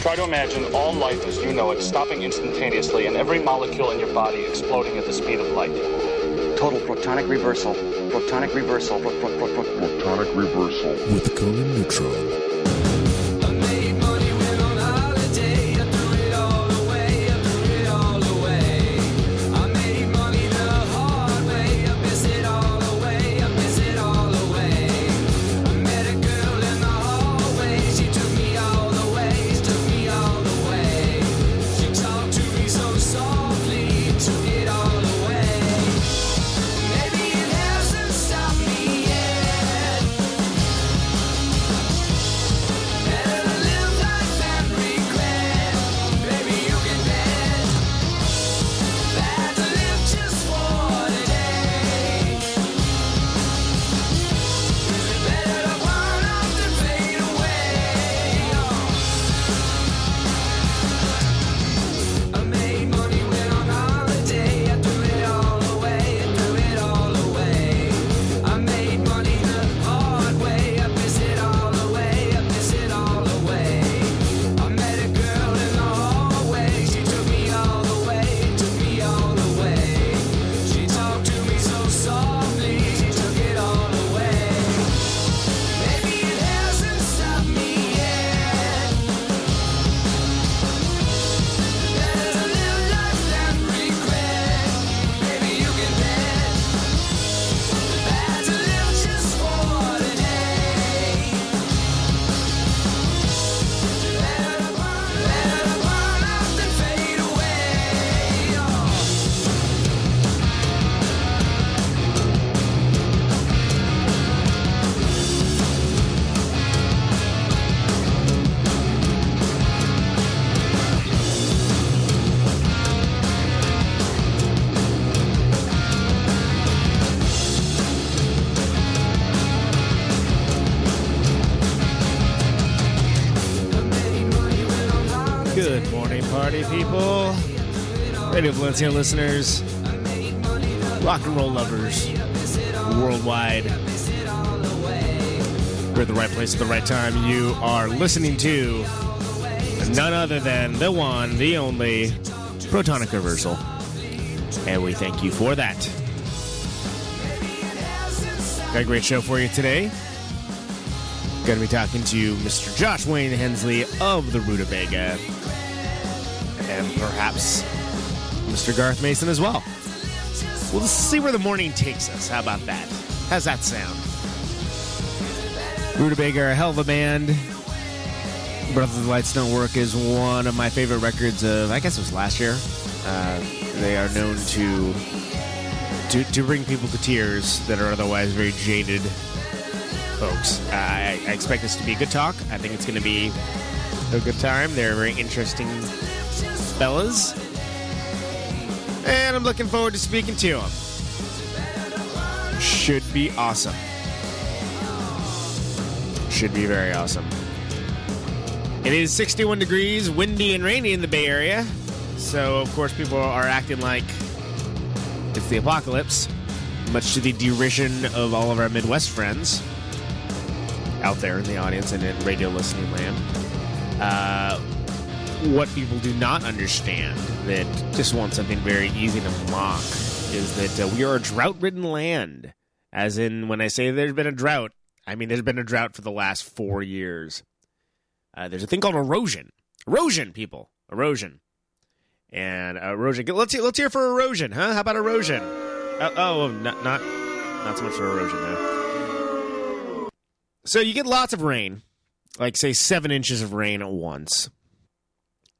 Try to imagine all life as you know it stopping instantaneously and every molecule in your body exploding at the speed of light. Total protonic reversal. Protonic reversal. Pro- pro- pro- pro- Protonic reversal. with Conan neutron. Valencia listeners, rock and roll lovers worldwide. We're at the right place at the right time. You are listening to none other than the one, the only Protonic Reversal. And we thank you for that. Got a great show for you today. Going to be talking to Mr. Josh Wayne Hensley of the Rutabaga, and perhaps Mr. Garth Mason as well. We'll just see where the morning takes us. How about that? How's that sound? Rutabaga a hell of a band. Brothers of the Lights Don't Work is one of my favorite records of, I guess it was last year. Uh, they are known to, to to bring people to tears that are otherwise very jaded folks. Uh, I, I expect this to be a good talk. I think it's going to be a good time. They're very interesting fellas. I'm looking forward to speaking to him. Should be awesome. Should be very awesome. It is 61 degrees, windy and rainy in the Bay Area. So, of course, people are acting like it's the apocalypse, much to the derision of all of our Midwest friends out there in the audience and in radio listening land. Uh, what people do not understand that just want something very easy to mock is that uh, we are a drought ridden land. As in, when I say there's been a drought, I mean there's been a drought for the last four years. Uh, there's a thing called erosion. Erosion, people. Erosion. And uh, erosion. Let's hear, let's hear for erosion, huh? How about erosion? Uh, oh, not, not not so much for erosion, though. So you get lots of rain, like say seven inches of rain at once,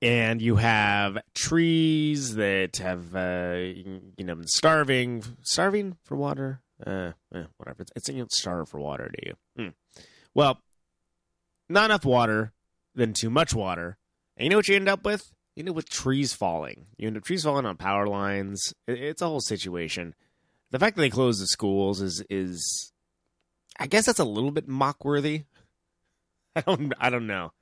and you have trees that have uh, you know starving, starving for water. Uh, eh, whatever. It's, it's you don't starve for water, do you? Hmm. Well, not enough water, then too much water, and you know what you end up with? You end up with trees falling. You end up trees falling on power lines. It, it's a whole situation. The fact that they closed the schools is is I guess that's a little bit mock worthy. I don't I don't know.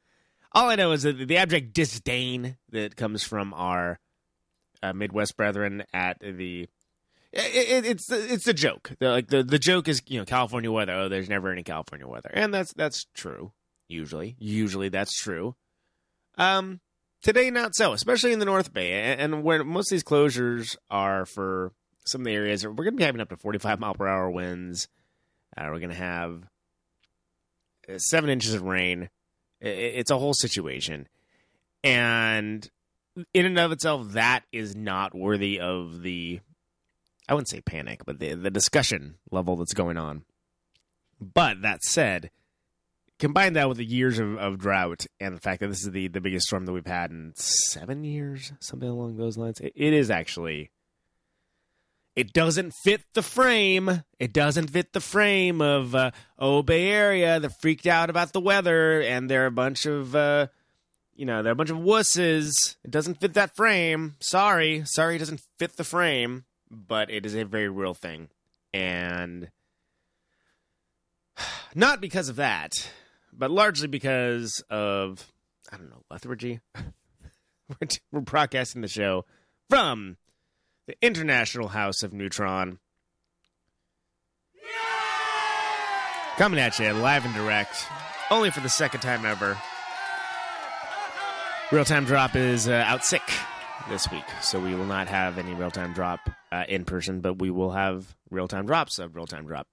All I know is the abject disdain that comes from our uh, Midwest brethren at the it, it, it's it's a joke. The, like the the joke is you know California weather. Oh, there's never any California weather, and that's that's true. Usually, usually that's true. Um, today, not so, especially in the North Bay, and, and where most of these closures are for some of the areas. We're going to be having up to 45 mile per hour winds. Uh, we're going to have uh, seven inches of rain. It's a whole situation, and in and of itself, that is not worthy of the. I wouldn't say panic, but the the discussion level that's going on. But that said, combine that with the years of, of drought and the fact that this is the, the biggest storm that we've had in seven years, something along those lines, it, it is actually. It doesn't fit the frame. It doesn't fit the frame of uh, oh Bay Area. They're freaked out about the weather, and they're a bunch of, uh, you know, they're a bunch of wusses. It doesn't fit that frame. Sorry, sorry, it doesn't fit the frame. But it is a very real thing, and not because of that, but largely because of I don't know lethargy. we're, we're broadcasting the show from the International House of Neutron, coming at you live and direct, only for the second time ever. Real time drop is uh, out sick this week, so we will not have any real time drop uh, in person, but we will have real time drops of real time drop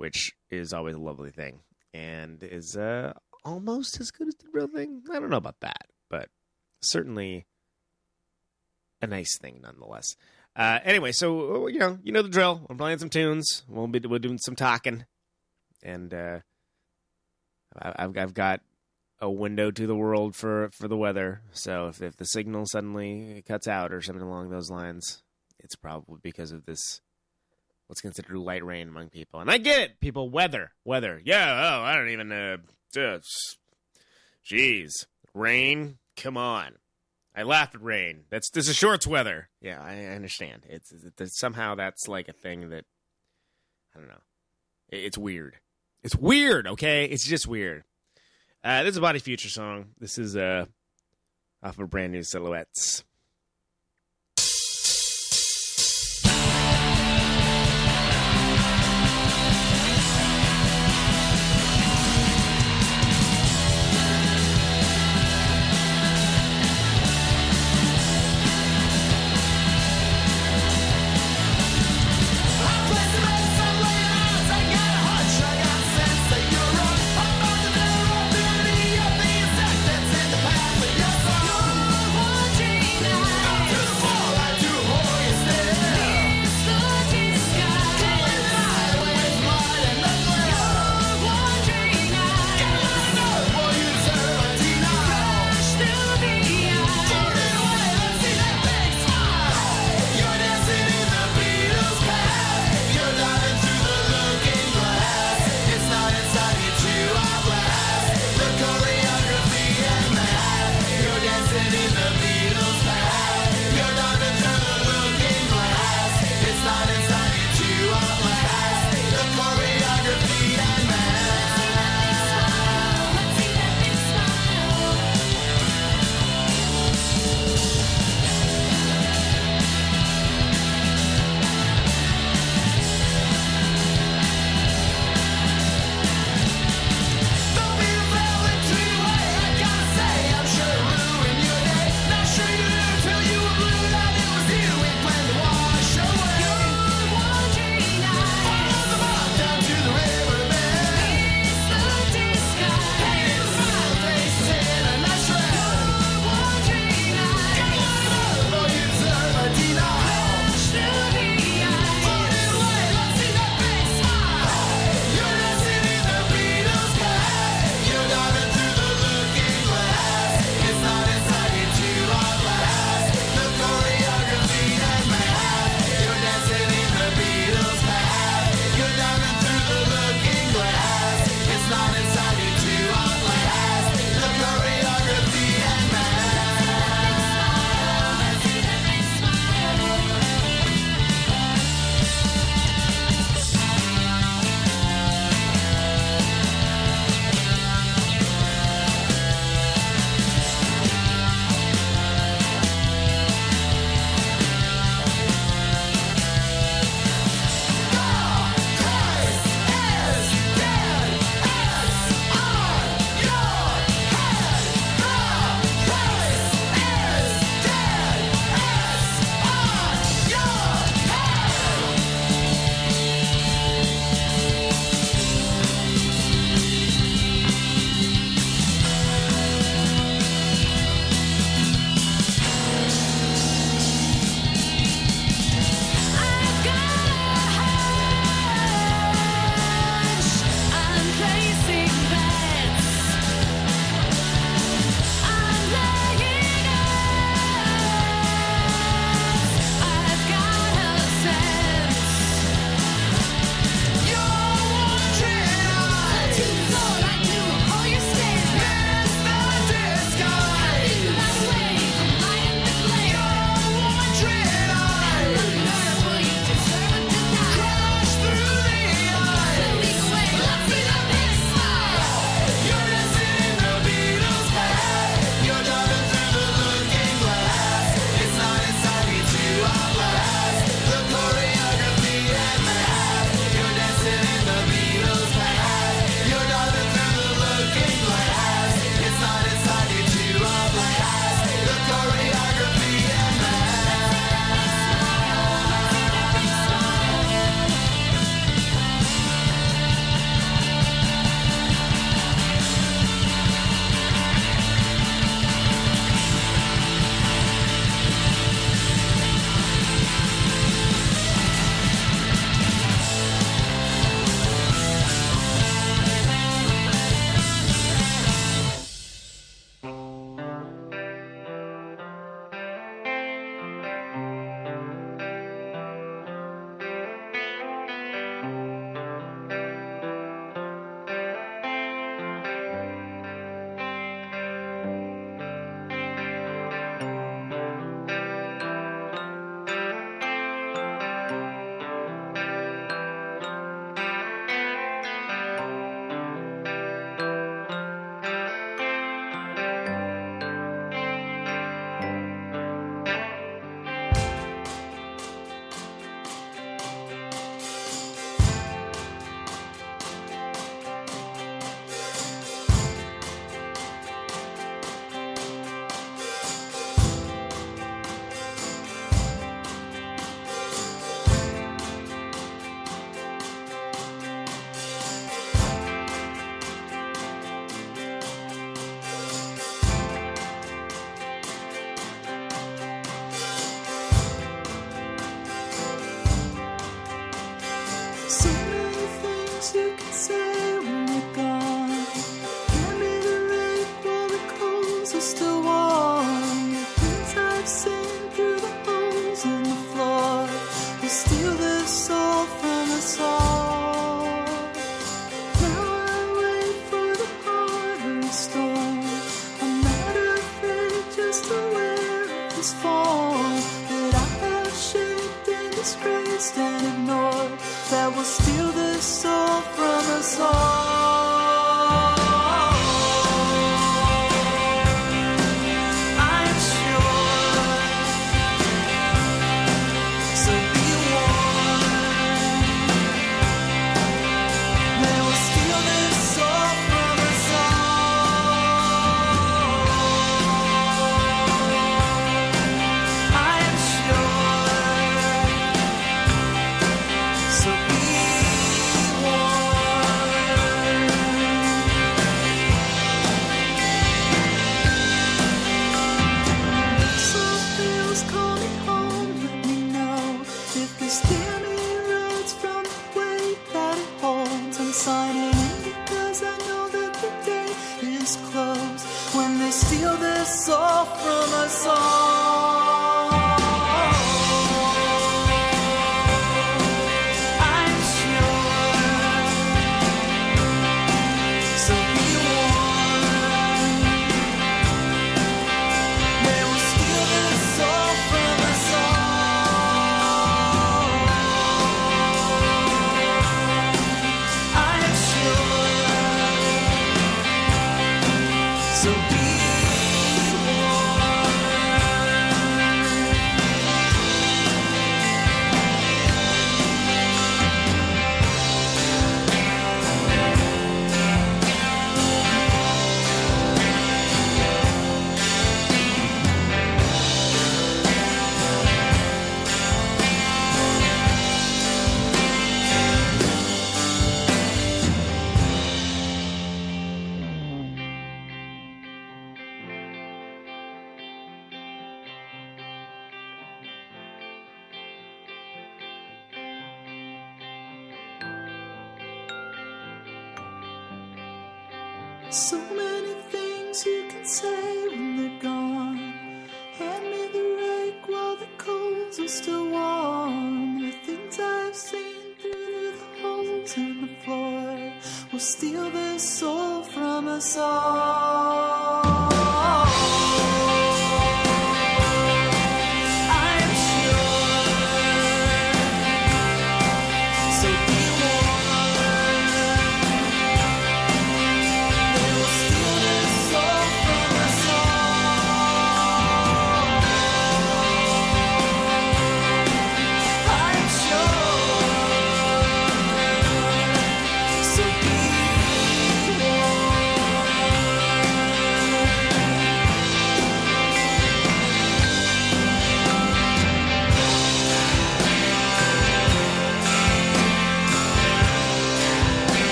which is always a lovely thing and is uh, almost as good as the real thing. I don't know about that, but certainly a nice thing nonetheless. Uh, anyway, so you know, you know the drill. We're playing some tunes. We'll be we're doing some talking, and uh, I've I've got a window to the world for for the weather. So if if the signal suddenly cuts out or something along those lines, it's probably because of this what's considered light rain among people. And I get it, people. Weather, weather. Yeah. Oh, I don't even. Uh, just, jeez, rain. Come on. I laugh at rain. That's this is shorts weather. Yeah, I understand. It's, it's somehow that's like a thing that I don't know. It- It's weird. It's weird. Okay, it's just weird. Uh, this is a Body Future song. This is uh off of brand new silhouettes.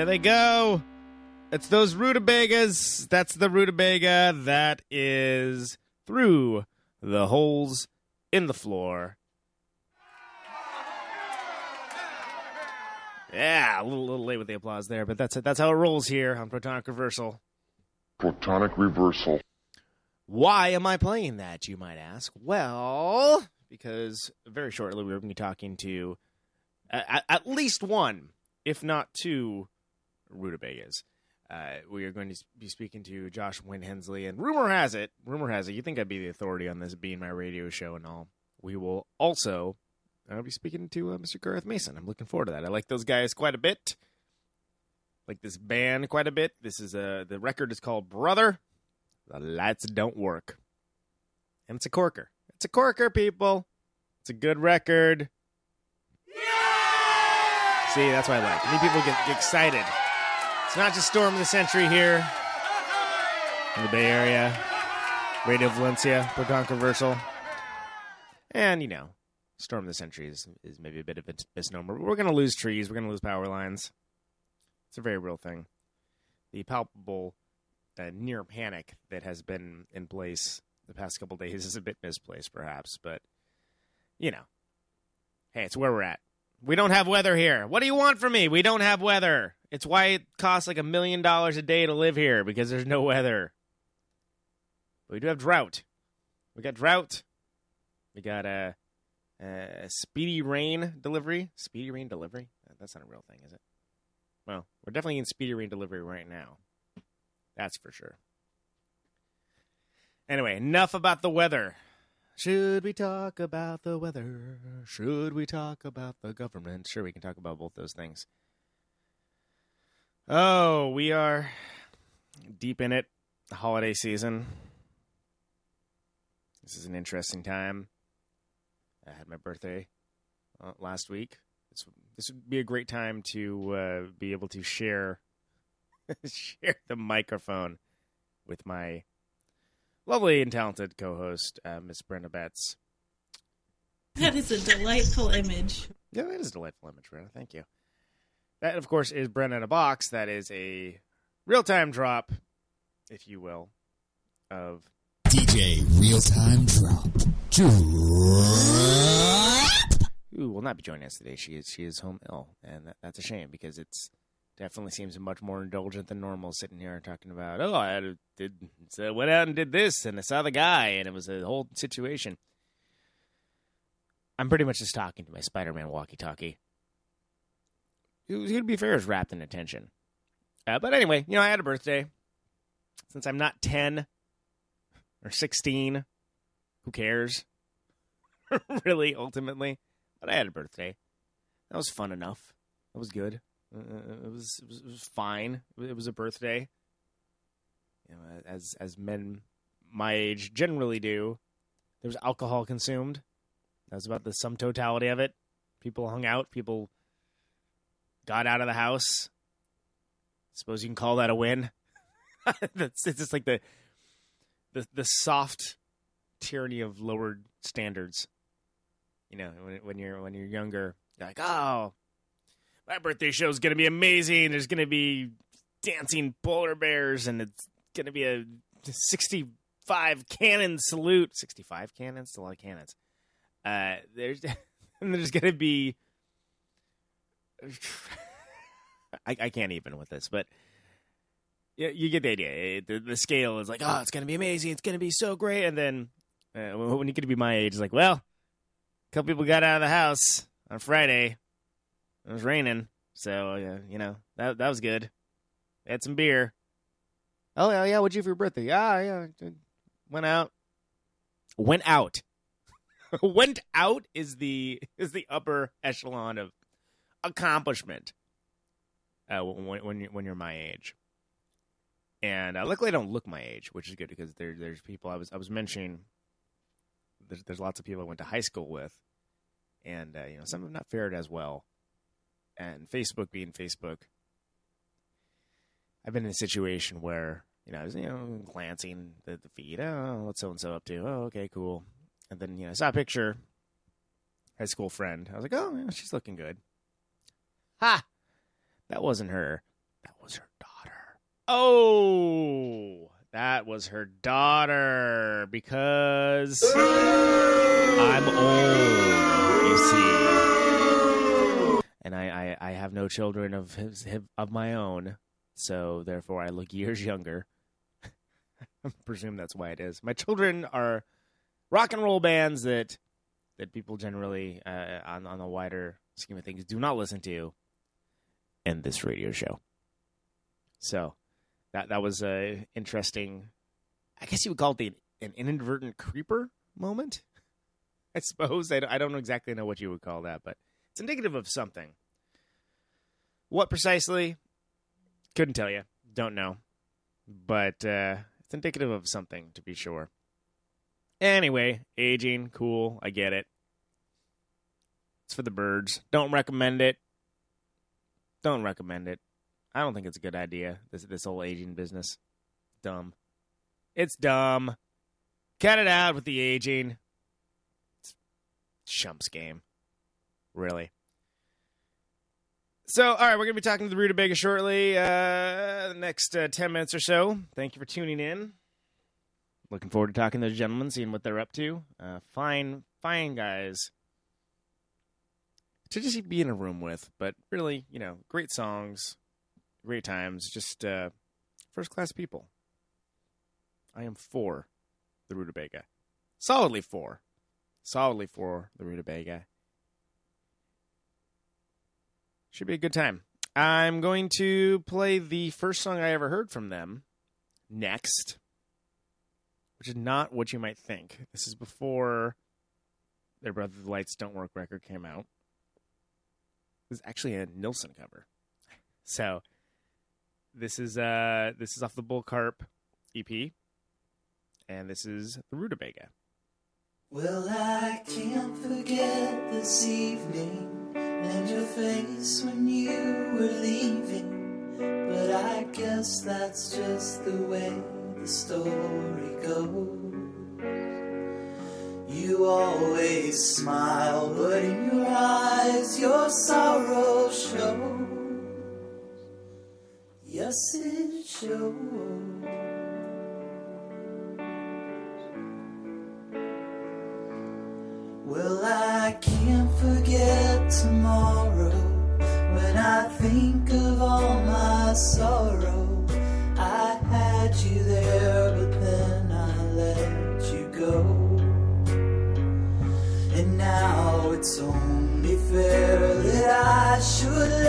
There they go. It's those rutabagas. That's the rutabaga that is through the holes in the floor. Yeah, a little, little late with the applause there, but that's it. That's how it rolls here on Protonic Reversal. Protonic reversal. Why am I playing that, you might ask? Well, because very shortly we're going to be talking to uh, at least one, if not two, rutabagas. Uh, we are going to be speaking to Josh Wynn Hensley, and rumor has it, rumor has it, you think I'd be the authority on this, being my radio show and all. We will also I'll be speaking to uh, Mr. Garth Mason. I'm looking forward to that. I like those guys quite a bit. Like this band quite a bit. This is a the record is called Brother. The lights don't work, and it's a corker. It's a corker, people. It's a good record. Yeah! See, that's what I like. I need people get, get excited. It's not just Storm of the Century here in the Bay Area, Radio Valencia, Protonic Reversal. And, you know, Storm of the Century is, is maybe a bit of a misnomer. We're going to lose trees. We're going to lose power lines. It's a very real thing. The palpable uh, near panic that has been in place the past couple days is a bit misplaced, perhaps, but you know, hey, it's where we're at. We don't have weather here. What do you want from me? We don't have weather. It's why it costs like a million dollars a day to live here because there's no weather. But we do have drought. We got drought. We got a, a speedy rain delivery. Speedy rain delivery? That's not a real thing, is it? Well, we're definitely in speedy rain delivery right now. That's for sure. Anyway, enough about the weather. Should we talk about the weather? Should we talk about the government? Sure, we can talk about both those things. Oh, we are deep in it, the holiday season. This is an interesting time. I had my birthday uh, last week. This, this would be a great time to uh, be able to share share the microphone with my lovely and talented co-host, uh, Miss Brenda Betts. That is a delightful image. Yeah, that is a delightful image, Brenda. Thank you. That, of course, is Brenda in a box. That is a real-time drop, if you will, of DJ Real Time Drop. Drop. who will not be joining us today. She is she is home ill, and that, that's a shame because it's definitely seems much more indulgent than normal. Sitting here talking about, oh, I did so went out and did this, and I saw the guy, and it was a whole situation. I'm pretty much just talking to my Spider-Man walkie-talkie. Who, who to be fair, is wrapped in attention. Uh, but anyway, you know, I had a birthday. Since I'm not ten or sixteen, who cares? really, ultimately. But I had a birthday. That was fun enough. That was good. Uh, it, was, it was it was fine. It was a birthday. You know, as as men my age generally do. There was alcohol consumed. That was about the sum totality of it. People hung out. People got out of the house. Suppose you can call that a win. That's it's just like the the the soft tyranny of lowered standards. You know, when when you're when you're younger, you're like, oh, my birthday show is gonna be amazing. There's gonna be dancing polar bears, and it's gonna be a 65 cannon salute. 65 cannons, That's a lot of cannons. Uh, there's and there's gonna be. I, I can't even with this, but you, you get the idea. It- the, the scale is like, oh, it's gonna be amazing. It's gonna be so great, and then uh, when you get to be my age, it's like, well, a couple people got out of the house on Friday. It was raining, so uh, you know that that was good. Had some beer. Oh yeah, yeah. What'd you do for your birthday? Yeah, yeah. Went out. Went out. Went out is the is the upper echelon of accomplishment. Uh, when when you're when you're my age. And uh, luckily, I don't look my age, which is good because there, there's people I was I was mentioning. There's, there's lots of people I went to high school with, and uh, you know some have not fared as well. And Facebook being Facebook, I've been in a situation where you know I was you know glancing the, the feed. Oh, what's so and so up to? Oh, okay, cool. And then you know I saw a picture, high school friend. I was like, oh, she's looking good. Ha! That wasn't her. That was her daughter. Oh, that was her daughter because I'm old, you see. And I, I, I have no children of his, of my own, so therefore I look years younger. I presume that's why it is. My children are rock and roll bands that that people generally uh, on on the wider scheme of things do not listen to in this radio show. So that that was a interesting. I guess you would call it the, an inadvertent creeper moment. I suppose I, I don't exactly know what you would call that, but it's indicative of something. What precisely? Couldn't tell you. Don't know. But uh, it's indicative of something to be sure. Anyway, aging, cool. I get it. It's for the birds. Don't recommend it. Don't recommend it. I don't think it's a good idea. This this whole aging business, dumb. It's dumb. Cut it out with the aging. It's chumps game, really. So, all right, we're gonna be talking to the Rutabaga shortly. Uh, next uh, ten minutes or so. Thank you for tuning in. looking forward to talking to those gentlemen, seeing what they're up to. Uh, fine, fine guys to just be in a room with. But really, you know, great songs, great times, just uh, first class people. I am for the Rutabaga. Solidly for. Solidly for the Rutabaga. Should be a good time. I'm going to play the first song I ever heard from them next, which is not what you might think. This is before their Brother the Lights Don't Work record came out. This is actually a Nilsson cover. So this is uh this is off the Bull Carp EP. And this is the Rutabaga. Well, I can't forget this evening and your face when you were leaving. But I guess that's just the way the story goes. You always smile, but in your eyes your sorrow shows. Yes, it shows. Tomorrow when I think of all my sorrow. I had you there, but then I let you go. And now it's only fair that I should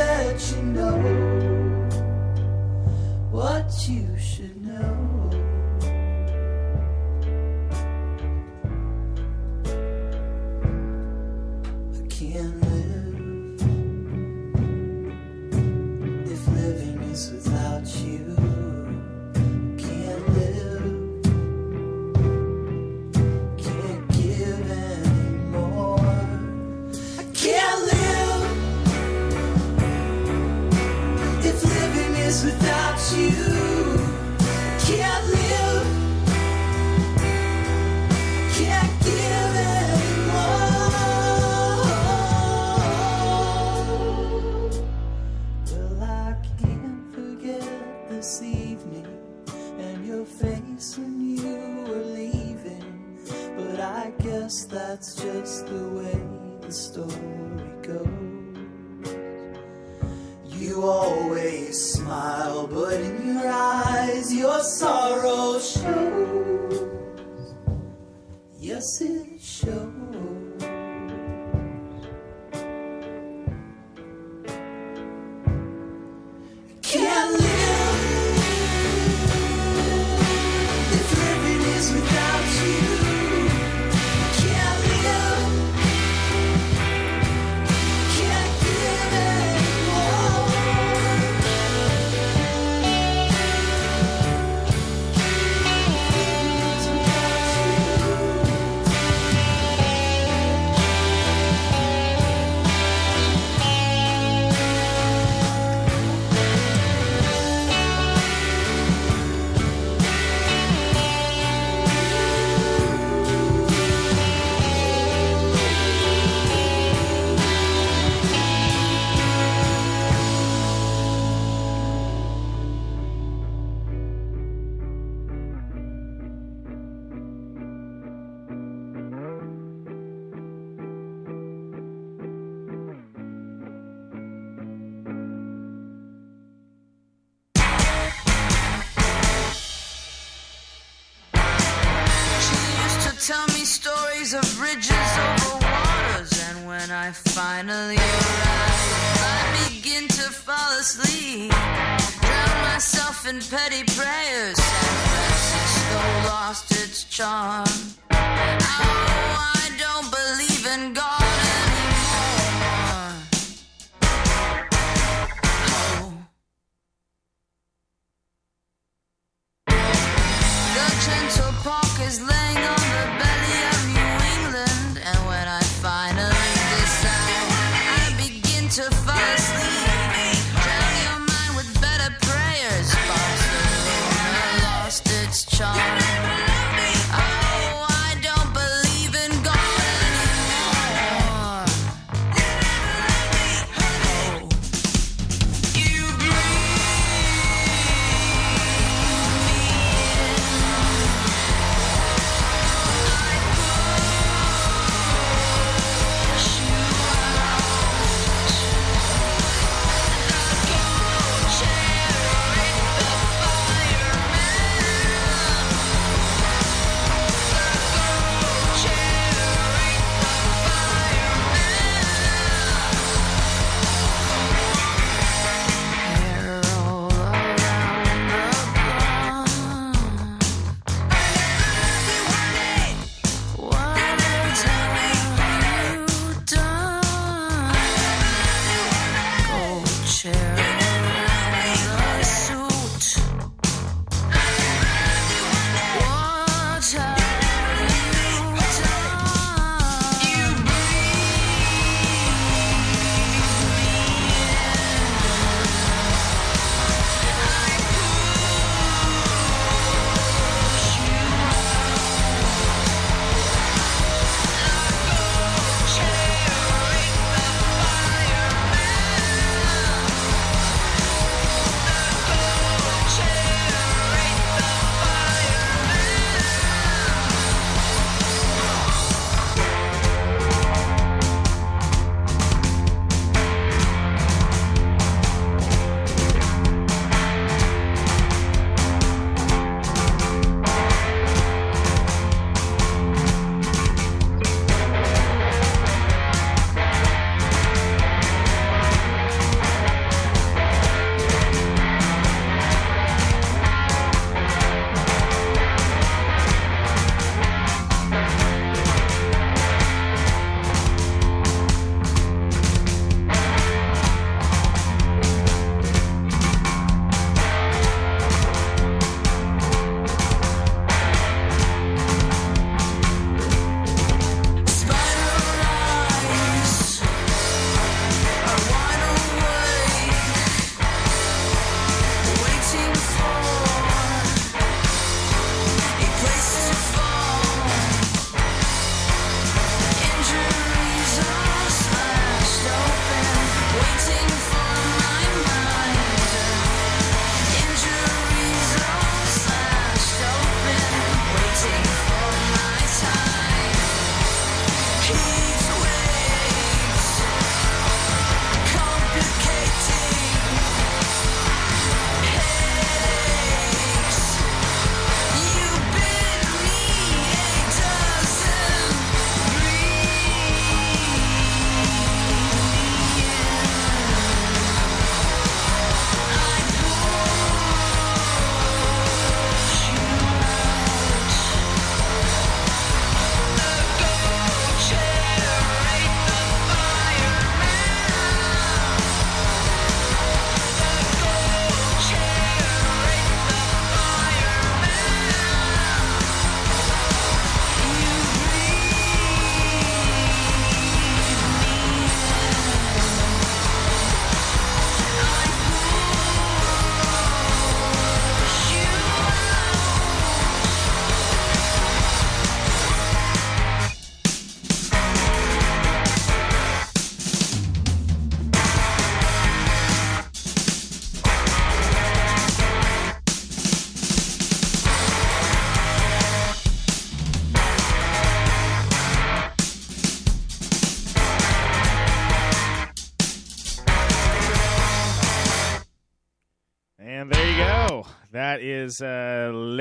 Is uh.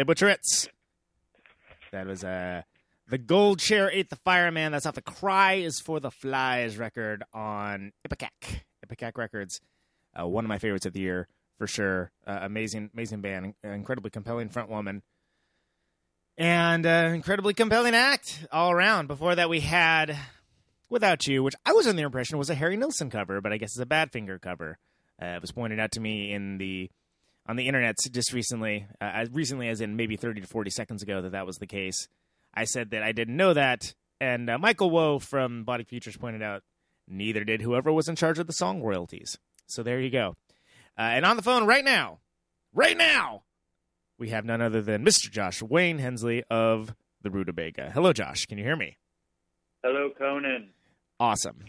That was uh, the Gold Chair ate the fireman. That's off the Cry is for the Flies record on Ipecac. Ipecac Records. Uh, one of my favorites of the year for sure. Uh, amazing, amazing band. Incredibly compelling front woman. And uh, incredibly compelling act all around. Before that, we had Without You, which I was under the impression was a Harry Nilsson cover, but I guess it's a Badfinger cover. Uh, it was pointed out to me in the on the internet just recently, uh, as recently as in maybe 30 to 40 seconds ago, that that was the case. I said that I didn't know that, and uh, Michael Woe from Body Futures pointed out neither did whoever was in charge of the song royalties. So there you go. Uh, and on the phone right now, right now, we have none other than Mr. Josh Wayne Hensley of the Rutabaga. Hello, Josh. Can you hear me? Hello, Conan. Awesome.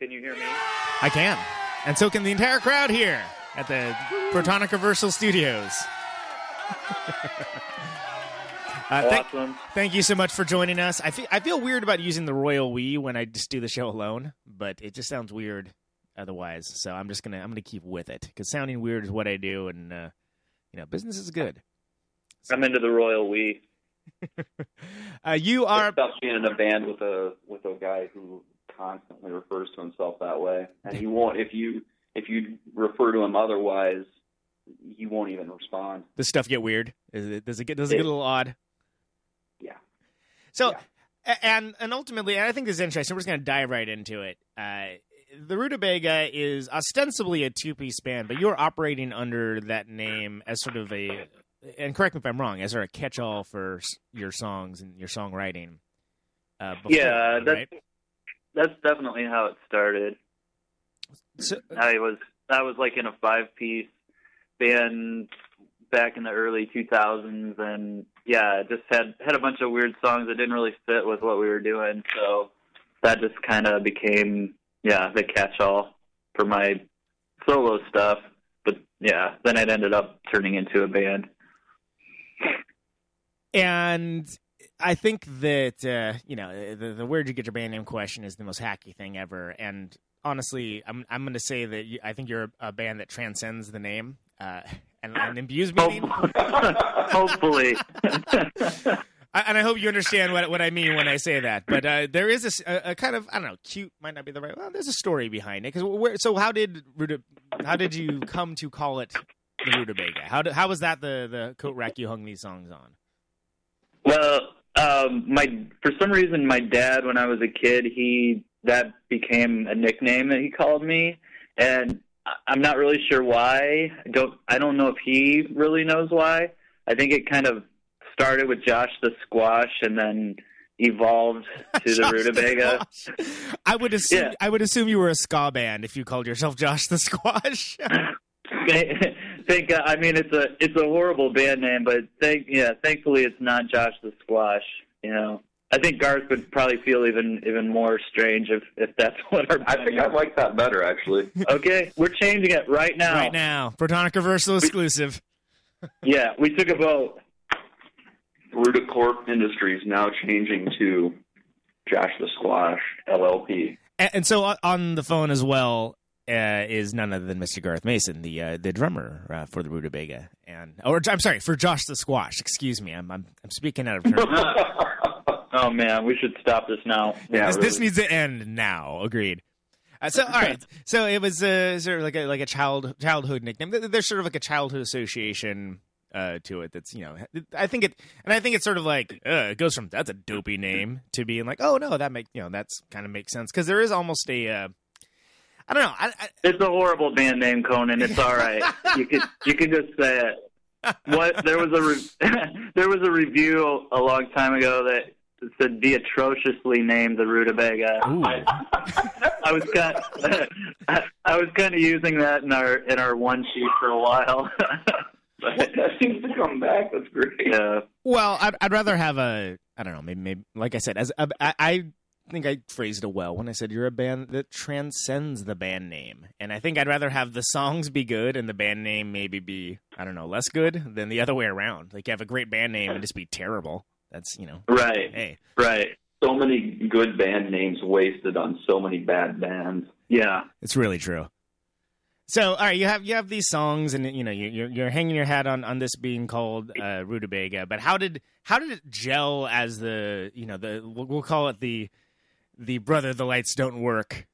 Can you hear me? I can. And so can the entire crowd here at the Protonic Reversal Studios. uh, thank, Awesome. thank you so much for joining us. I feel, I feel weird about using the Royal We when I just do the show alone, but it just sounds weird otherwise. So I'm just gonna I'm gonna keep with it because sounding weird is what I do, and uh, you know business is good. I'm into the royal we. Uh, you are It's tough being in a band with a with a guy who constantly refers to himself that way, and he won't. If you if you refer to him otherwise, he won't even respond. does stuff get weird? Is it, does it get does it get a little odd? Yeah. So, a- and and ultimately, and I think this is interesting. We're just going to dive right into it. Uh, the Rutabaga is ostensibly a two piece band, but you're operating under that name as sort of a, and correct me if I'm wrong, as sort of a catch all for your songs and your songwriting. Uh, before, yeah, that's right? that's definitely how it started. So, I was I was like in a five piece band back in the early 2000s, and yeah, just had had a bunch of weird songs that didn't really fit with what we were doing. So that just kind of became yeah the catch all for my solo stuff. But yeah, then it ended up turning into a band. and I think that uh, you know the, the where'd you get your band name question is the most hacky thing ever. And honestly, I'm I'm going to say that you, I think you're a band that transcends the name uh, and, and imbues meaning. Hopefully. I, and I hope you understand what what I mean when I say that. But uh, there is a kind of I don't know, cute might not be the right. Well, there's a story behind it. Because? So how did how did you come to call it the Rutabaga? How did, how was that the the coat rack you hung these songs on? Well, um, my for some reason, my dad, when I was a kid, he that became a nickname that he called me, and I'm not really sure why. I don't I don't know if he really knows why. I think it kind of started with Josh the Squash, and then evolved to the Rutabaga. Squash. I would assume Yeah. I would assume you were a ska band if you called yourself Josh the Squash. Thank God. I mean, it's a it's a horrible band name, but thank yeah, thankfully it's not Josh the Squash. You know, I think Garth would probably feel even even more strange if if that's what our. I think I like that better actually. Okay, we're changing it right now. right now, Protonic Reversal exclusive. Yeah, we took a vote. Rutacorp Industries now changing to Josh the Squash LLP. And, and so on- on the phone as well uh, is none other than Mr. Garth Mason, the uh, the drummer uh, for the Rutabaga, and or I'm sorry for Josh the Squash. Excuse me, I'm I'm, I'm speaking out of turn. Oh man, we should stop this now. Yeah, this, this needs to end now. Agreed. Uh, so all right, so it was uh, sort of like a like a child childhood nickname. There's sort of like a childhood association uh, to it. That's you know, I think it, and I think it's sort of like uh, it goes from that's a dopey name to being like, oh no, that make you know that's kind of makes sense because there is almost a, uh, I don't know, I, I, It's a horrible band name, Conan. It's all right. you could you could just say it. What there was a re- there was a review a long time ago that said the atrociously named the Rutabaga. ooh. I was kind I was kind of using that in our in our one sheet for a while. but, that seems to come back. That's great. yeah. Well, I'd, I'd rather have a. I don't know. Maybe, maybe like I said, as a, I, I think I phrased it well when I said you're a band that transcends the band name, and I think I'd rather have the songs be good and the band name maybe be I don't know less good than the other way around. Like you have a great band name and just be terrible. That's you know. Right. Hey, Right. So many good band names wasted on so many bad bands. Yeah. it's really true. So, all right, you have you have these songs, and you know you- you're you're hanging your hat on on this being called uh, Rutabaga. But how did how did it gel as the you know the we'll, call it the the brother the lights don't work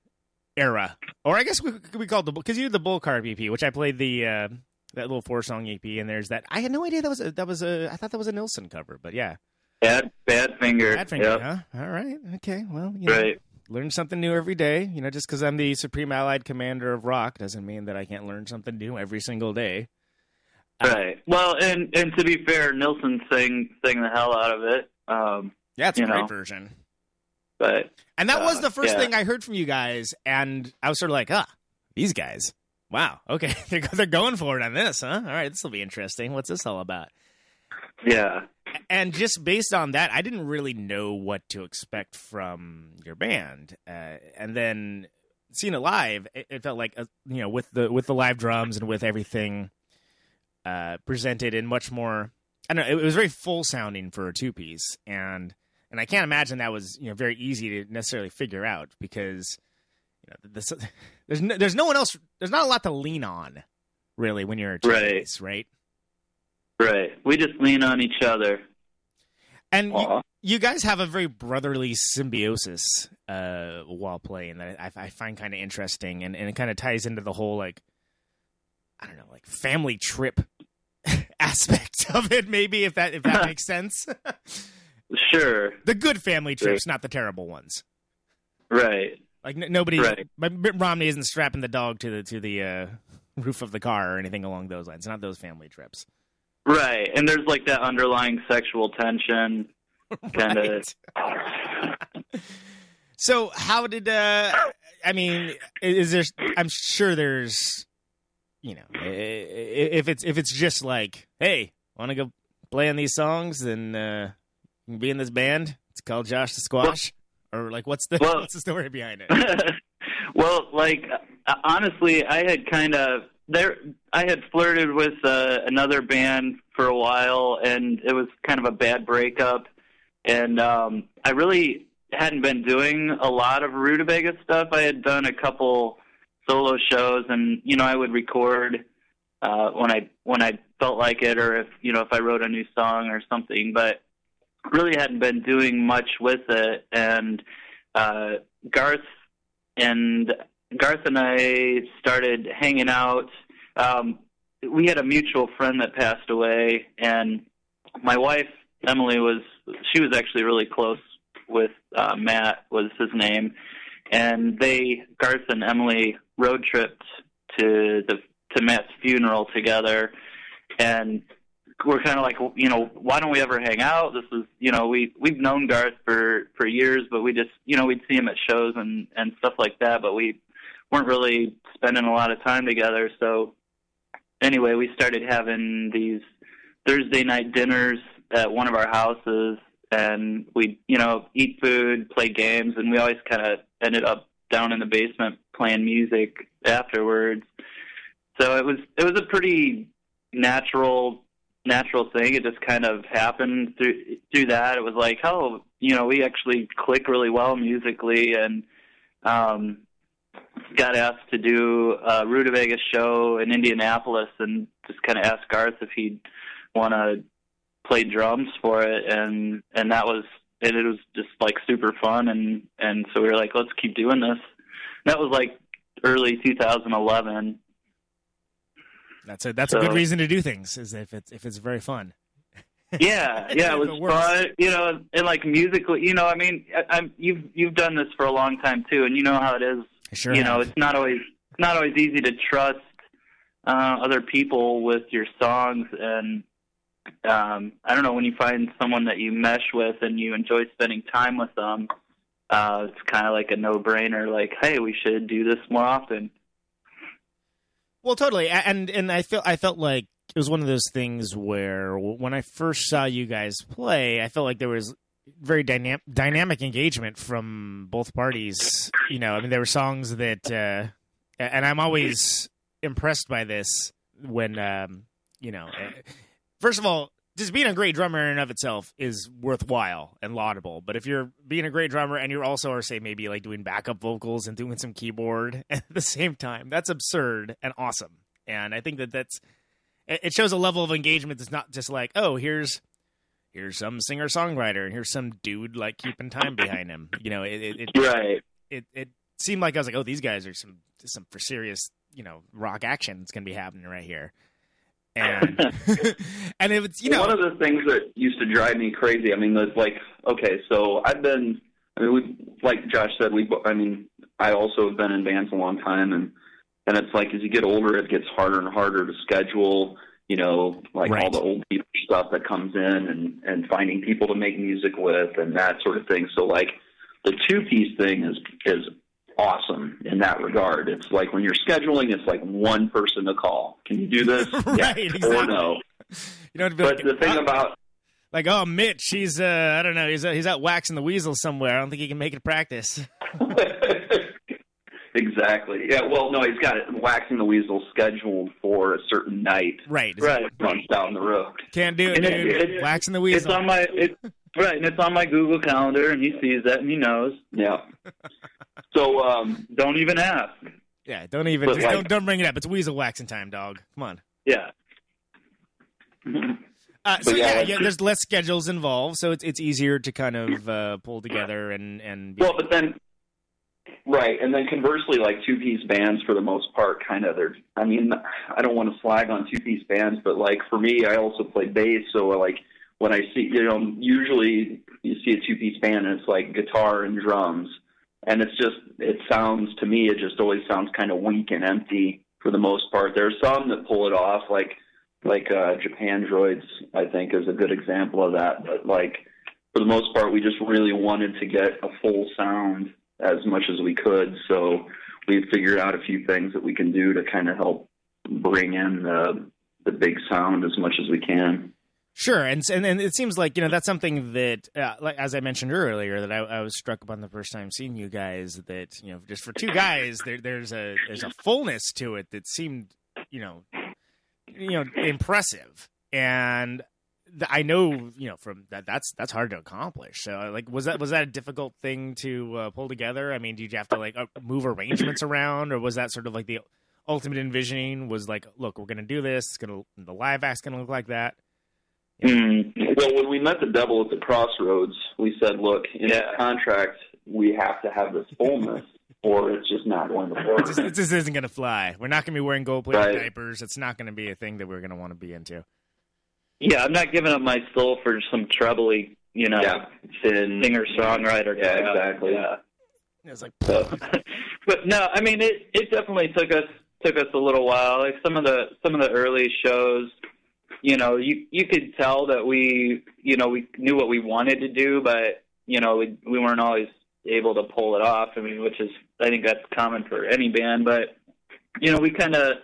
era, or I guess we we called the because you did the Bull Carp EP, which I played the uh, that little four song EP, and there's that I had no idea that was a, that was a I thought that was a Nilsson cover, but yeah, Bad, bad finger. Badfinger, Yep. huh? All right, okay, well, you know, Right. learn something new every day. You know, just because I'm the supreme allied commander of rock doesn't mean that I can't learn something new every single day. Right. Well, and and to be fair, Nilsson sang sang the hell out of it. Um, Yeah, it's a great know, version. But And that was uh, the first yeah. thing I heard from you guys, and I was sort of like, ah, these guys. Wow, okay, they're they're going for it on this, huh? All right, this will be interesting. What's this all about? Yeah. And just based on that, I didn't really know what to expect from your band. Uh, and then seeing it live, it, it felt like uh, you know, with the with the live drums and with everything uh, presented in much more. I don't know. It was very full sounding for a two piece, and and I can't imagine that was you know very easy to necessarily figure out because you know this, there's no, there's no one else. There's not a lot to lean on, really, when you're a two piece, right? Right. We just lean on each other. And you, you guys have a very brotherly symbiosis uh, while playing that I, I find kind of interesting, and, and it kind of ties into the whole like I don't know, like family trip aspect of it. Maybe if that if that makes sense. Sure. the good family trips, not the terrible ones. Right. Like n- nobody, Right. Romney isn't strapping the dog to the to the uh, roof of the car or anything along those lines. Not those family trips. Right. And there's like that underlying sexual tension. Kind of. So how did uh I mean is there I'm sure there's you know if it's if it's just like hey want to go play on these songs and uh be in this band it's called Josh the Squash or like what's the Well- what's the story behind it well, like uh, honestly, I had kind of there. I had flirted with uh, another band for a while, and it was kind of a bad breakup. And um, I really hadn't been doing a lot of Rutabaga stuff. I had done a couple solo shows, and you know, I would record uh, when I when I felt like it, or if you know, if I wrote a new song or something. But really hadn't been doing much with it. And uh, Garth and Garth and I started hanging out. Um, we had a mutual friend that passed away, and my wife Emily was she was actually really close with uh, Matt was his name, and they Garth and Emily road tripped to the to Matt's funeral together, and we're kind of like you know why don't we ever hang out? This is you know we we've known garth for for years but we just you know we'd see him at shows and and stuff like that but we weren't really spending a lot of time together so anyway we started having these thursday night dinners at one of our houses and we'd you know eat food play games and we always kind of ended up down in the basement playing music afterwards so it was it was a pretty natural natural thing. It just kind of happened through through that. It was like, oh, you know, we actually click really well musically, and um, got asked to do a Rutabaga show in Indianapolis, and just kind of asked Garth if he'd want to play drums for it, and and that was and it was just like super fun, and and so we were like, let's keep doing this. That was like early 2011. that's a that's a good reason to do things is if it's if it's very fun Yeah, yeah, it was it fun. You know, and like musically, you know, I mean, I, I'm you've you've done this for a long time too, and you know how it is. Sure you know, have. it's not always it's not always easy to trust uh, other people with your songs, and um, I don't know when you find someone that you mesh with and you enjoy spending time with them. Uh, it's kind of like a no-brainer. Like, hey, we should do this more often. Well, totally, and and I felt I felt like it was one of those things where when I first saw you guys play, I felt like there was very dynamic dynamic engagement from both parties. You know, I mean, there were songs that, uh, and I'm always impressed by this when um, you know. uh, First of all, just being a great drummer in and of itself is worthwhile and laudable. But if you're being a great drummer and you're also, or say maybe like doing backup vocals and doing some keyboard at the same time, that's absurd and awesome. And I think that that's it shows a level of engagement that's not just like, oh, here's here's some singer songwriter and here's some dude like keeping time behind him. You know, it it, it Right. it it seemed like I was like, oh, these guys are some some for serious, you know, rock action that's gonna be happening right here. And and it was you know one of the things that used to drive me crazy. I mean, there's like, okay, so I've been. I mean, we like Josh said, we. I mean, I also have been in bands a long time, and and it's like as you get older, it gets harder and harder to schedule. You know, like Right. all the old people stuff that comes in, and and finding people to make music with, and that sort of thing. So like, the two piece thing is is awesome in that regard. It's like when you're scheduling, it's like one person to call. Can you do this? Right, yeah, exactly. or no. you be But like, the thing uh, about like oh Mitch, he's uh I don't know, he's uh, he's out waxing the weasel somewhere. I don't think he can make it practice. exactly. Yeah. Well, no, he's got it waxing the weasel scheduled for a certain night. Right. Right. Runs down the road. Can't do it, it- it- waxing the Weasel. It's on my it, right, and it's on my Google Calendar, and he sees that, and he knows. Yeah. So, um, Don't even ask. yeah, don't even just like- don't don't bring it up. It's weasel waxing time, dog. Come on. Yeah. Uh, so yeah, yeah, yeah, there's less schedules involved, so it's it's easier to kind of uh, pull together and and be, well, but then, right, and then conversely, like two piece bands for the most part, kind of they're. I mean, I don't want to slag on two piece bands, but like for me, I also play bass, so like when I see, you know, usually you see a two piece band and it's like guitar and drums, and it's just it sounds to me it just always sounds kind of weak and empty for the most part. There's some that pull it off, like like uh, Japandroids, I think, is a good example of that. But like for the most part, we just really wanted to get a full sound as much as we could. So we figured out a few things that we can do to kind of help bring in the the big sound as much as we can. Sure, and and, and it seems like you know that's something that, uh, like as I mentioned earlier, that I, I was struck upon the first time seeing you guys. That you know, just for two guys, there, there's a there's a fullness to it that seemed, you know, you know, impressive. And I know, you know, from that that's that's hard to accomplish. So, like, was that was that a difficult thing to uh, pull together? I mean, did you have to like uh, move arrangements around, or was that sort of like the ultimate envisioning? Was like, look, we're gonna do this. It's gonna the live act's gonna look like that. Mm. Well, when we met the devil at the crossroads, we said, "Look, in Yeah. the contract, we have to have this fullness, or it's just not going to work." It just isn't going to fly. We're not going to be wearing gold plated Right. diapers. It's not going to be a thing that we're going to want to be into. Yeah, I'm not giving up my soul for some trebly, you know, Yeah, thin. singer songwriter. Yeah, crap. exactly. Yeah. It's like, So, but no, I mean it. It definitely took us took us a little while. Like some of the some of the early shows, you know, you you could tell that we you know we knew what we wanted to do, but you know we we weren't always able to pull it off. I mean, which is I think that's common for any band, but you know we kind of.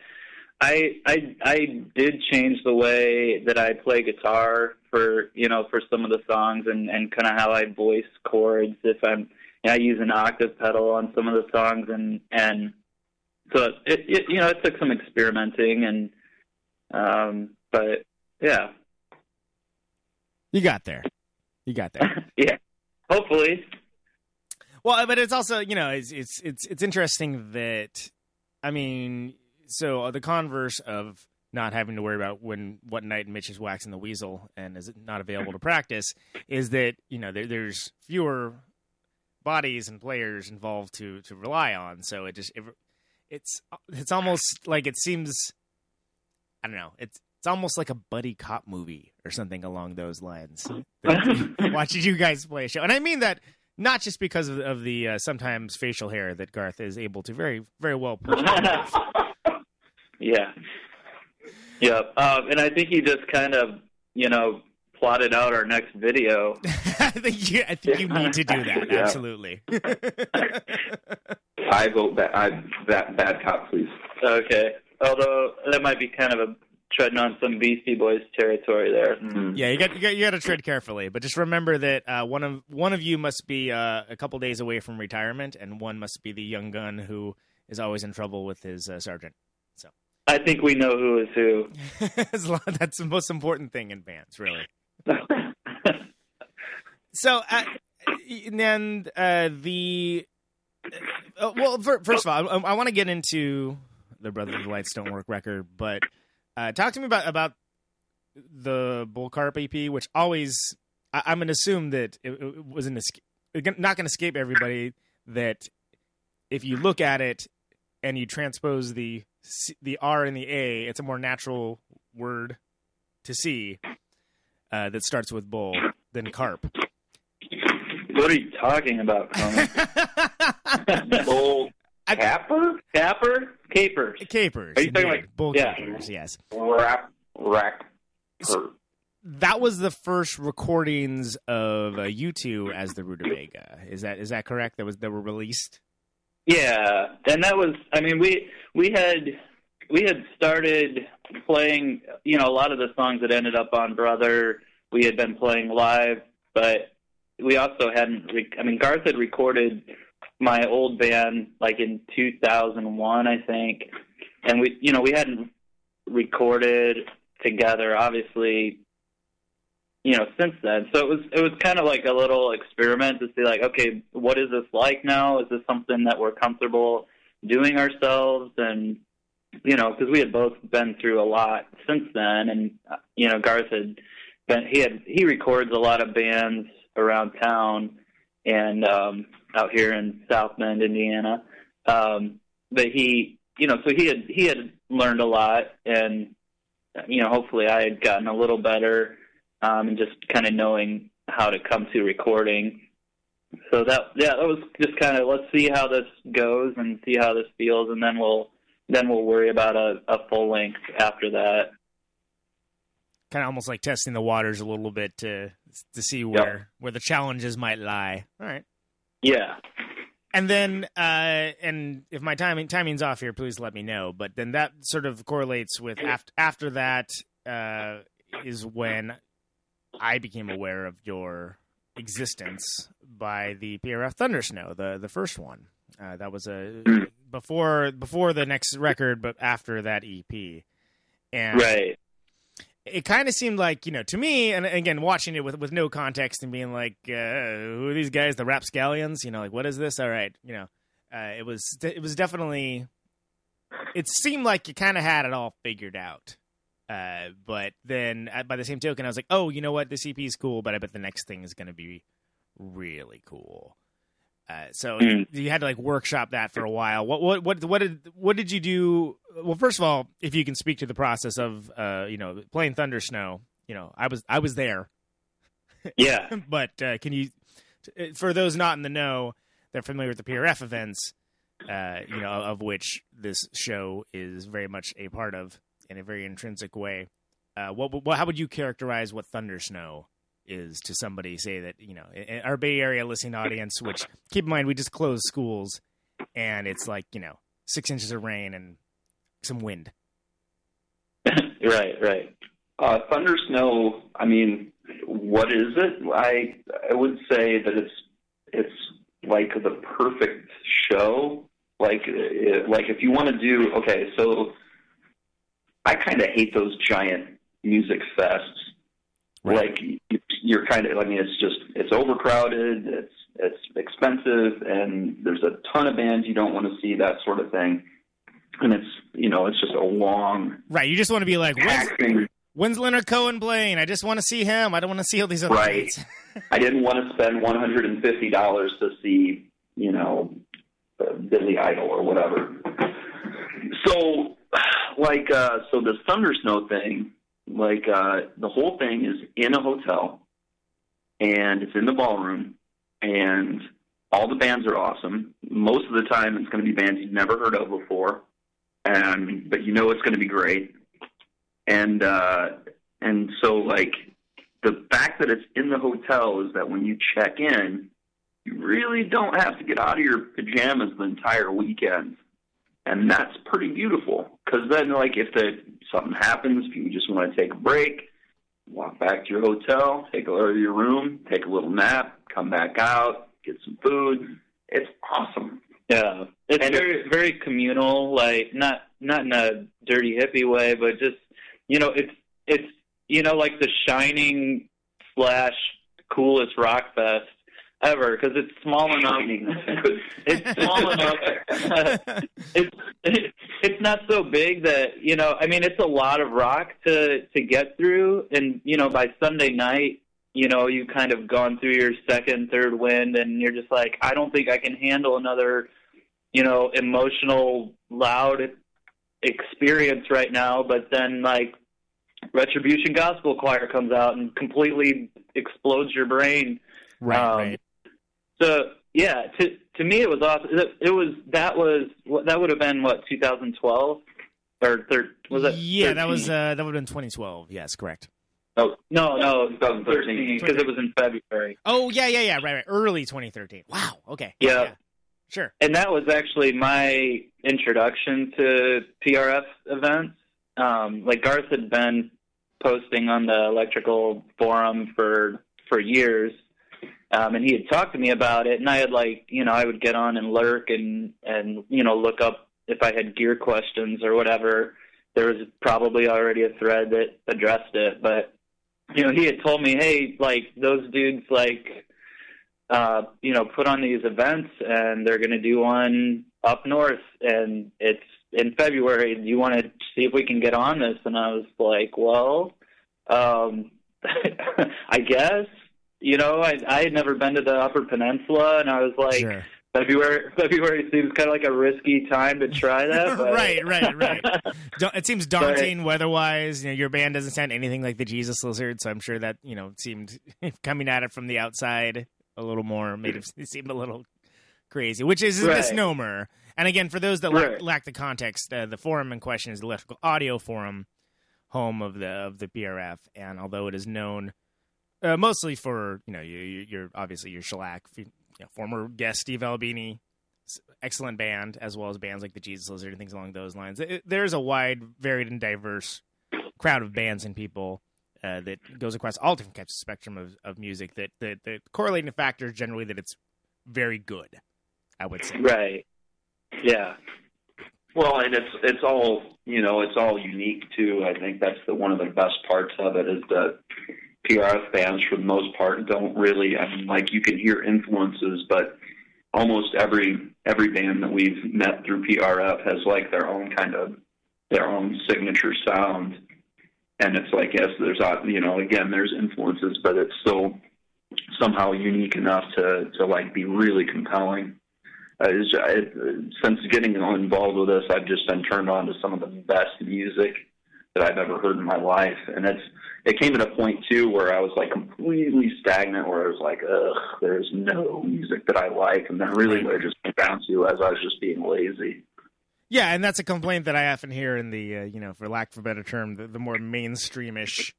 I I I did change the way that I play guitar for you know for some of the songs and and kind of how I voice chords if I'm I use an octave pedal on some of the songs, and and so it, it you know it took some experimenting, and um, but yeah, you got there. You got there. yeah, hopefully, well, but it's also, you know, it's it's it's it's interesting that, I mean, so uh, the converse of not having to worry about when what night Mitch is waxing the weasel and is not available to practice is that you know there, there's fewer bodies and players involved to to rely on. So it just it, it's it's almost like it seems I don't know. It's it's almost like a buddy cop movie or something along those lines. Watching you guys play a show, and I mean that not just because of, of the uh, sometimes facial hair that Garth is able to very very well. off. yeah, yep. Um, and I think he just kind of you know plotted out our next video. I think you, I think you need to do that. Yeah. Absolutely. I vote that I that bad cop, please. Okay, although that might be kind of a treading on some Beastie Boys territory there. Yeah, you got you got you got to tread carefully, but just remember that uh, one of one of you must be uh, a couple days away from retirement, and one must be the young gun who is always in trouble with his uh, sergeant. So I think we know who is who. That's the most important thing in bands, really. So, uh, and uh, the uh, well, fir- first of all, I, I want to get into the Brothers of Lights Don't Work record, but uh, talk to me about about the Bullcarp EP, which always I, I'm going to assume that it, it was an escape, not going to escape everybody that if you look at it and you transpose the C- the R and the A, it's a more natural word to see uh, that starts with bull than carp. What are you talking about? Bull capper? Capper? Capers. Capers. Are you talking indeed. like- bull yeah. capers? Yes. Rap, rack. That was the first recordings of uh, you two as the Rutabaga. Is that is that correct? That was that were released. Yeah, and that was. I mean, we we had we had started playing. You know, a lot of the songs that ended up on Brother, we had been playing live, but we also hadn't. Re- I mean, Garth had recorded my old band like in 2001, I think, and we, you know, we hadn't recorded together, obviously. You know, since then, so it was it was kind of like a little experiment to see, like, okay, what is this like now? Is this something that we're comfortable doing ourselves? And you know, because we had both been through a lot since then, and uh, you know, Garth had been he had he records a lot of bands around town and um, out here in South Bend, Indiana. Um, but he, you know, so he had he had learned a lot, and you know, hopefully, I had gotten a little better, um, and just kind of knowing how to come to recording. So that yeah, that was just kind of let's see how this goes and see how this feels, and then we'll then we'll worry about a, a full length after that. Kind of almost like testing the waters a little bit to to see where where the challenges might lie. All right. Yeah. And then, uh, and if my timing timing's off here, please let me know. But then that sort of correlates with after after that uh, is when I became aware of your existence by the PRF Thundersnow, the the first one. Uh, that was a before before the next record, but after that EP. And Right. it kind of seemed like you know to me and again watching it with with no context and being like uh, who are these guys the rapscallions you know like what is this all right you know uh, it was it was definitely it seemed like you kind of had it all figured out uh, but then uh, by the same token i was like oh you know what this ep is cool but i bet the next thing is going to be really cool uh, so Mm. you had to like workshop that for a while. What what what what did what did you do? Well, first of all, if you can speak to the process of uh, you know playing Thunder Snow, you know I was I was there, Yeah. but uh, can you for those not in the know, they're familiar with the PRF events, uh, you know of which this show is very much a part of in a very intrinsic way. Uh, what, what how would you characterize what Thunder Snow is to somebody say that you know our Bay Area listening audience, which keep in mind we just closed schools and it's like you know six inches of rain and some wind. right. Right. Uh, Thunder Snow. I mean, what is it? I I would say that it's it's like the perfect show. Like like if you want to do okay, so I kind of hate those giant music fests. Like you- you're kind of. I mean, it's just it's overcrowded. It's it's expensive, and there's a ton of bands you don't want to see. That sort of thing. And it's you know it's just a long Right, you just want to be like, when's, when's Leonard Cohen playing? I just want to see him. I don't want to see all these other Right. I didn't want to spend one hundred and fifty dollars to see, you know, uh, Billy Idol or whatever. So, like, uh, so the Thunder Snow thing, like, uh, the whole thing is in a hotel, and it's in the ballroom, and all the bands are awesome. Most of the time, it's going to be bands you've never heard of before, and but you know it's going to be great. And uh, and so like the fact that it's in the hotel is that when you check in, you really don't have to get out of your pajamas the entire weekend, and that's pretty beautiful. Because then, like, if the something happens, if you just want to take a break, walk back to your hotel, take a out of your room, take a little nap, come back out, get some food. It's awesome. Yeah, it's And very very communal. Like not not in a dirty hippie way, but just you know, it's it's you know like the shining slash coolest rock fest ever because it's small enough. it's small enough. it's it's not so big that you know. I mean, it's a lot of rock to to get through, and you know, by Sunday night, you know, you kind of gone through your second, third wind, and you're just like, I don't think I can handle another, you know, emotional, loud experience right now. But then, like, Retribution Gospel Choir comes out and completely explodes your brain. Right, Um, right. So yeah, to to me it was awesome. It, it was that was that would have been what 2012 or thir- was that? Yeah, that was uh, that would have been 2012. Yes, correct. Oh no, no, 2013 because it was in February. Oh yeah, yeah, yeah. Right, right. Early 2013. Wow. Okay. Yeah. Sure. And that was actually my introduction to PRF events. Um, like Garth had been posting on the electrical forum for for years, um, and he had talked to me about it. And I had like, you know, I would get on and lurk and and you know look up if I had gear questions or whatever. There was probably already a thread that addressed it, but you know, he had told me, hey, like those dudes, like uh, you know, put on these events and they're going to do one up north and it's in February. Do you want to see if we can get on this? And I was like, well, um, I guess, you know, I, I had never been to the Upper Peninsula and I was like, Sure. February, February seems kind of like a risky time to try that. But... right, right, right. It seems daunting weather-wise. You know, your band doesn't sound anything like the Jesus Lizard, so I'm sure that you know seemed coming at it from the outside a little more made it seem a little crazy, which is a Right. misnomer. And again, for those that lack, Right. lack the context, uh, the forum in question is the Electrical Audio Forum, home of the of the PRF, and although it is known uh, mostly for you know you, you- you're obviously your shellac, you know, former guest Steve Albini, excellent band, as well as bands like the Jesus Lizard and things along those lines. It- there's a wide, varied, and diverse crowd of bands and people uh, that goes across all different types of spectrum of, of music. That that the correlating factor is generally that it's very good. I would say. Right. Yeah. Well, and it's it's all you know, it's all unique too. I think that's the one of the best parts of it is that PRF bands, for the most part, don't really. I mean, like you can hear influences, but almost every every band that we've met through PRF has like their own kind of their own signature sound. And it's like yes, there's uh, you know again there's influences, but it's still somehow unique enough to to like be really compelling uh, it's, it, since getting involved with this, I've just been turned on to some of the best music that I've ever heard in my life, and it's it came to a point too where I was like completely stagnant, where I was like, ugh, there's no music that I like, and then really what it just came down to as I was just being lazy. Yeah, and that's a complaint that I often hear in the, uh, you know, for lack of a better term, the, the more mainstreamish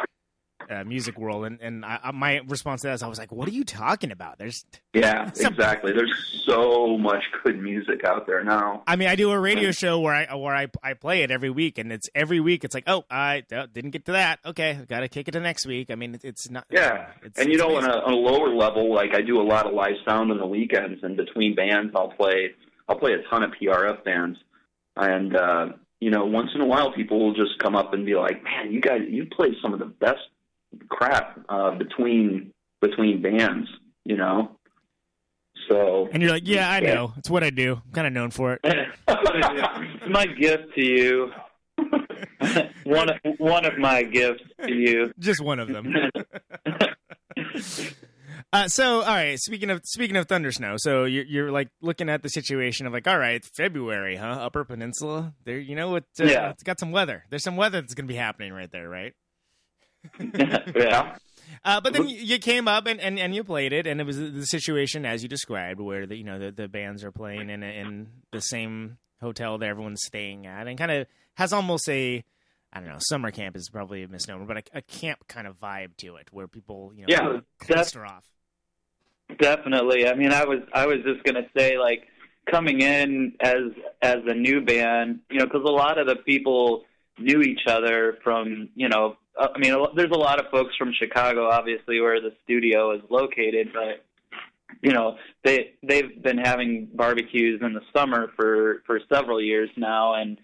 uh, music world. And and I, I- my response to that is, I was like, "What are you talking about?" There's, Yeah, Some- exactly. There's so much good music out there now. I mean, I do a radio show where I where I I play it every week, and it's every week. It's like, oh, I uh, didn't get to that. Okay, got to kick it to next week. I mean, it's not. Yeah, it's, and you know, on a, on a lower level, like I do a lot of live sound on the weekends, and between bands, I'll play I'll play a ton of PRF bands, and uh, you know, once in a while, people will just come up and be like, "Man, you guys, you play some of the best crap uh, between between bands," you know. So and you're like, yeah, I know. It's what I do. I'm kind of known for it. it's my gift to you. one of, one of my gifts to you. Just one of them. Uh, so, all right. Speaking of speaking of thunder snow, so you're, you're like looking at the situation of like, all right, February, huh? Upper Peninsula. There, you know, it, uh, Yeah. it's got some weather. There's some weather that's going to be happening right there, right? yeah. Uh, but then you came up and, and, and you played it, and it was the situation as you described, where the you know the, the bands are playing in in the same hotel that everyone's staying at, and kind of has almost a I don't know summer camp is probably a misnomer, but a, a camp kind of vibe to it, where people you know Yeah, kind of that's- cluster off. Definitely. I mean, I was I was just gonna say like coming in as as a new band, you know, because a lot of the people knew each other from you know. uh, I mean, there's a lot of folks from Chicago, obviously, where the studio is located, but you know they they've been having barbecues in the summer for for several years now, and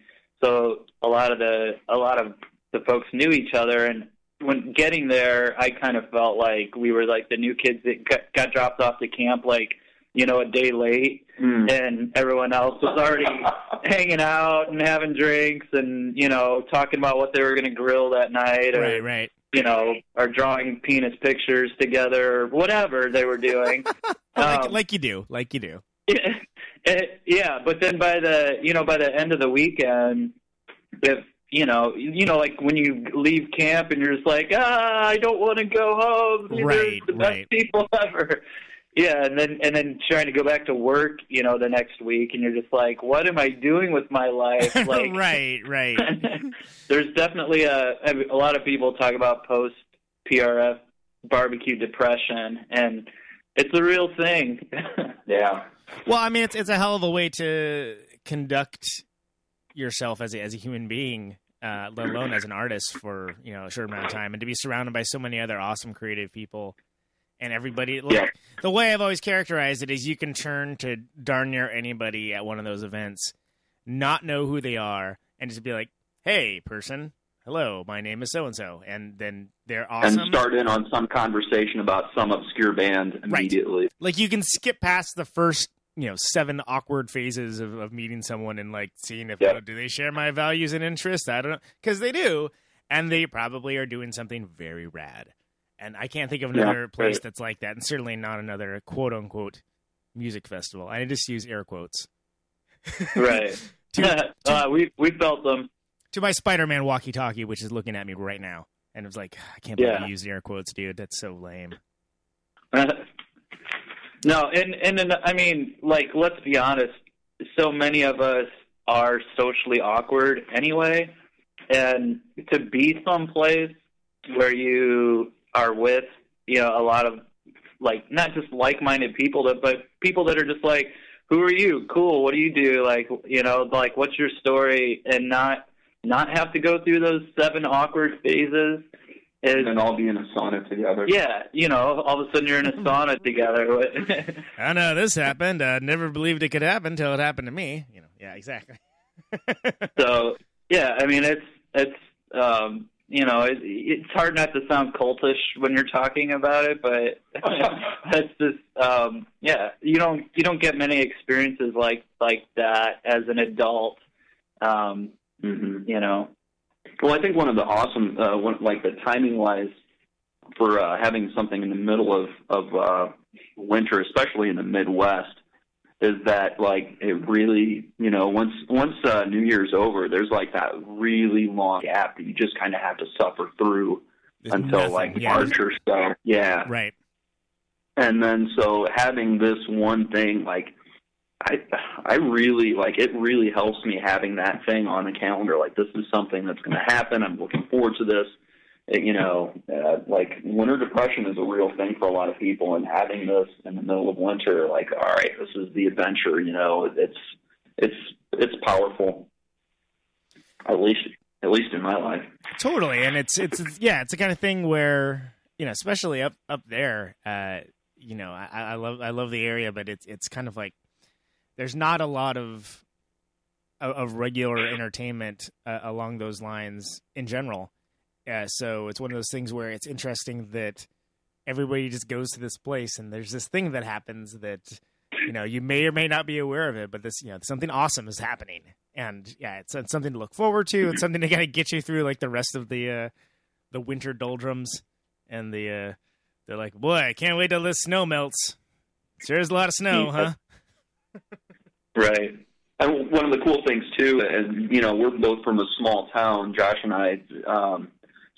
so a lot of the a lot of the folks knew each other, and when getting there, I kind of felt like we were like the new kids that got, got dropped off to camp, like you know, a day late, Mm. and everyone else was already hanging out and having drinks, and you know, talking about what they were going to grill that night, or Right, right. you know, or drawing penis pictures together, or whatever they were doing. like, Um, like you do, like you do. yeah, it- yeah, but then by the you know by the end of the weekend, if you know you know like when you leave camp and you're just like ah I don't want to go home. Right, the best people ever. Yeah, and then and then trying to go back to work, you know, the next week, and you're just like, what am I doing with my life? Like, right, right. there's definitely a a lot of people talk about post PRF barbecue depression, and it's a real thing. Yeah. Well, I mean, it's it's a hell of a way to conduct yourself as a, as a human being, uh, let alone as an artist for you know a short amount of time, and to be surrounded by so many other awesome creative people and everybody. Like, Yeah. The way I've always characterized it is, you can turn to darn near anybody at one of those events, not know who they are, and just be like, "Hey, person." Hello, my name is so and so, and then they're awesome. And start in on some conversation about some obscure band immediately. like you can skip past the first you know seven awkward phases of, of meeting someone and like seeing if Yeah. oh, do they share my values and interests i don't know because they do and they probably are doing something very rad and i can't think of Yeah, another place right. that's like that and certainly not another quote unquote music festival i just use air quotes right. uh, we we felt them. to my spider-man walkie-talkie which is looking at me right now and it was like i can't believe Yeah. you used air quotes dude that's so lame no, and and then I mean, like, let's be honest. So many of us are socially awkward anyway, and to be someplace where you are with, you know, a lot of like not just like-minded people, that but people that are just like, "Who are you? Cool. What do you do? Like, you know, like, what's your story?" And not not have to go through those seven awkward phases. Is, And then all be in a sauna together. yeah, you know, all of a sudden you're in a sauna together. i know this happened i never believed it could happen until it happened to me you know yeah exactly so yeah, I mean it's it's um, you know it, it's hard not to sound cultish when you're talking about it, but that's just um, yeah you don't you don't get many experiences like like that as an adult. Um, hmm you know, Well, I think one of the awesome, uh, one, like the timing wise, for uh, having something in the middle of of uh, winter, especially in the Midwest, is that like it really, you know, once once uh, New Year's over, there's like that really long gap that you just kind of have to suffer through There's until nothing, like yeah. March or so. Yeah, right and then so having this one thing like i i really like it really helps me having that thing on the calendar like this is something that's going to happen i'm looking forward to this you know uh, like winter depression is a real thing for a lot of people and having this in the middle of winter like all right this is the adventure you know it's it's it's powerful. At least at least in my life. Totally and it's it's yeah it's the kind of thing where you know especially up up there uh you know i i love i love the area but it's it's kind of like there's not a lot of of, of regular entertainment uh, along those lines in general uh, so it's one of those things where it's interesting that everybody just goes to this place and there's this thing that happens that you know you may or may not be aware of it but this you know something awesome is happening. And yeah it's, it's something to look forward to. It's something to kind of get you through like the rest of the uh the winter doldrums. And the uh they're like boy i can't wait till this snow melts. Sure is a lot of snow huh? Right. And one of the cool things too, and you know, we're both from a small town, Josh and I. Um,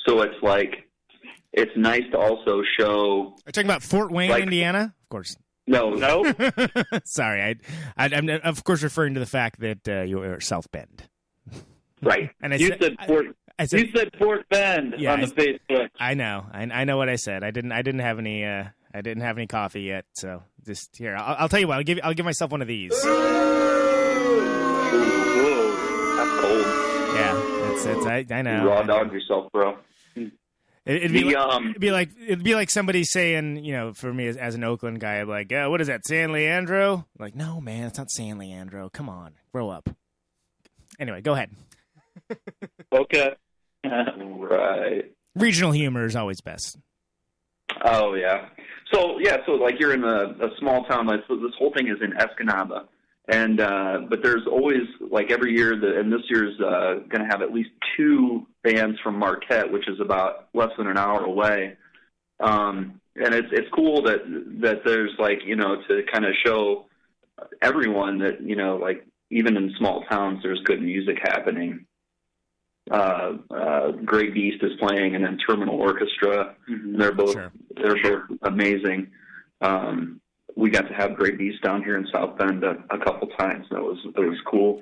so it's like it's nice to also show. are you talking about fort wayne Like- indiana of course No, no, sorry I, I i'm of course referring to the fact that uh, you're south bend right. and i you said, said Fort I said you said Fort Bend Yeah, on the I- Facebook. I know. I, I know what I said. I didn't. I didn't have any. Uh, I didn't have any coffee yet. So just here. I'll, I'll tell you what. I'll give. I'll give myself one of these. Whoa, that's cold. Yeah. It's. It's. I. I know. You raw I know. dog yourself, bro. It, it'd be. The, like, um, it'd be like. It'd be like somebody saying. You know, for me as, as an Oakland guy, I'm like, uh, what is that? San Leandro? like, no, man, it's not San Leandro. Come on, grow up. Anyway, go ahead. Okay. right. Regional humor is always best. Oh yeah. So yeah, so like you're in a, a small town. Like so this whole thing is in Escanaba, and uh, but there's always like every year, the, and this year's uh, going to have at least two bands from Marquette, which is about less than an hour away. Um, and it's it's cool that that there's like you know to kind of show everyone that you know like even in small towns there's good music happening. Uh, uh, Great Beast is playing, and then Terminal Orchestra. They're both Sure. they're both amazing. Um, we got to have Great Beast down here in South Bend a, a couple times. That was that was cool.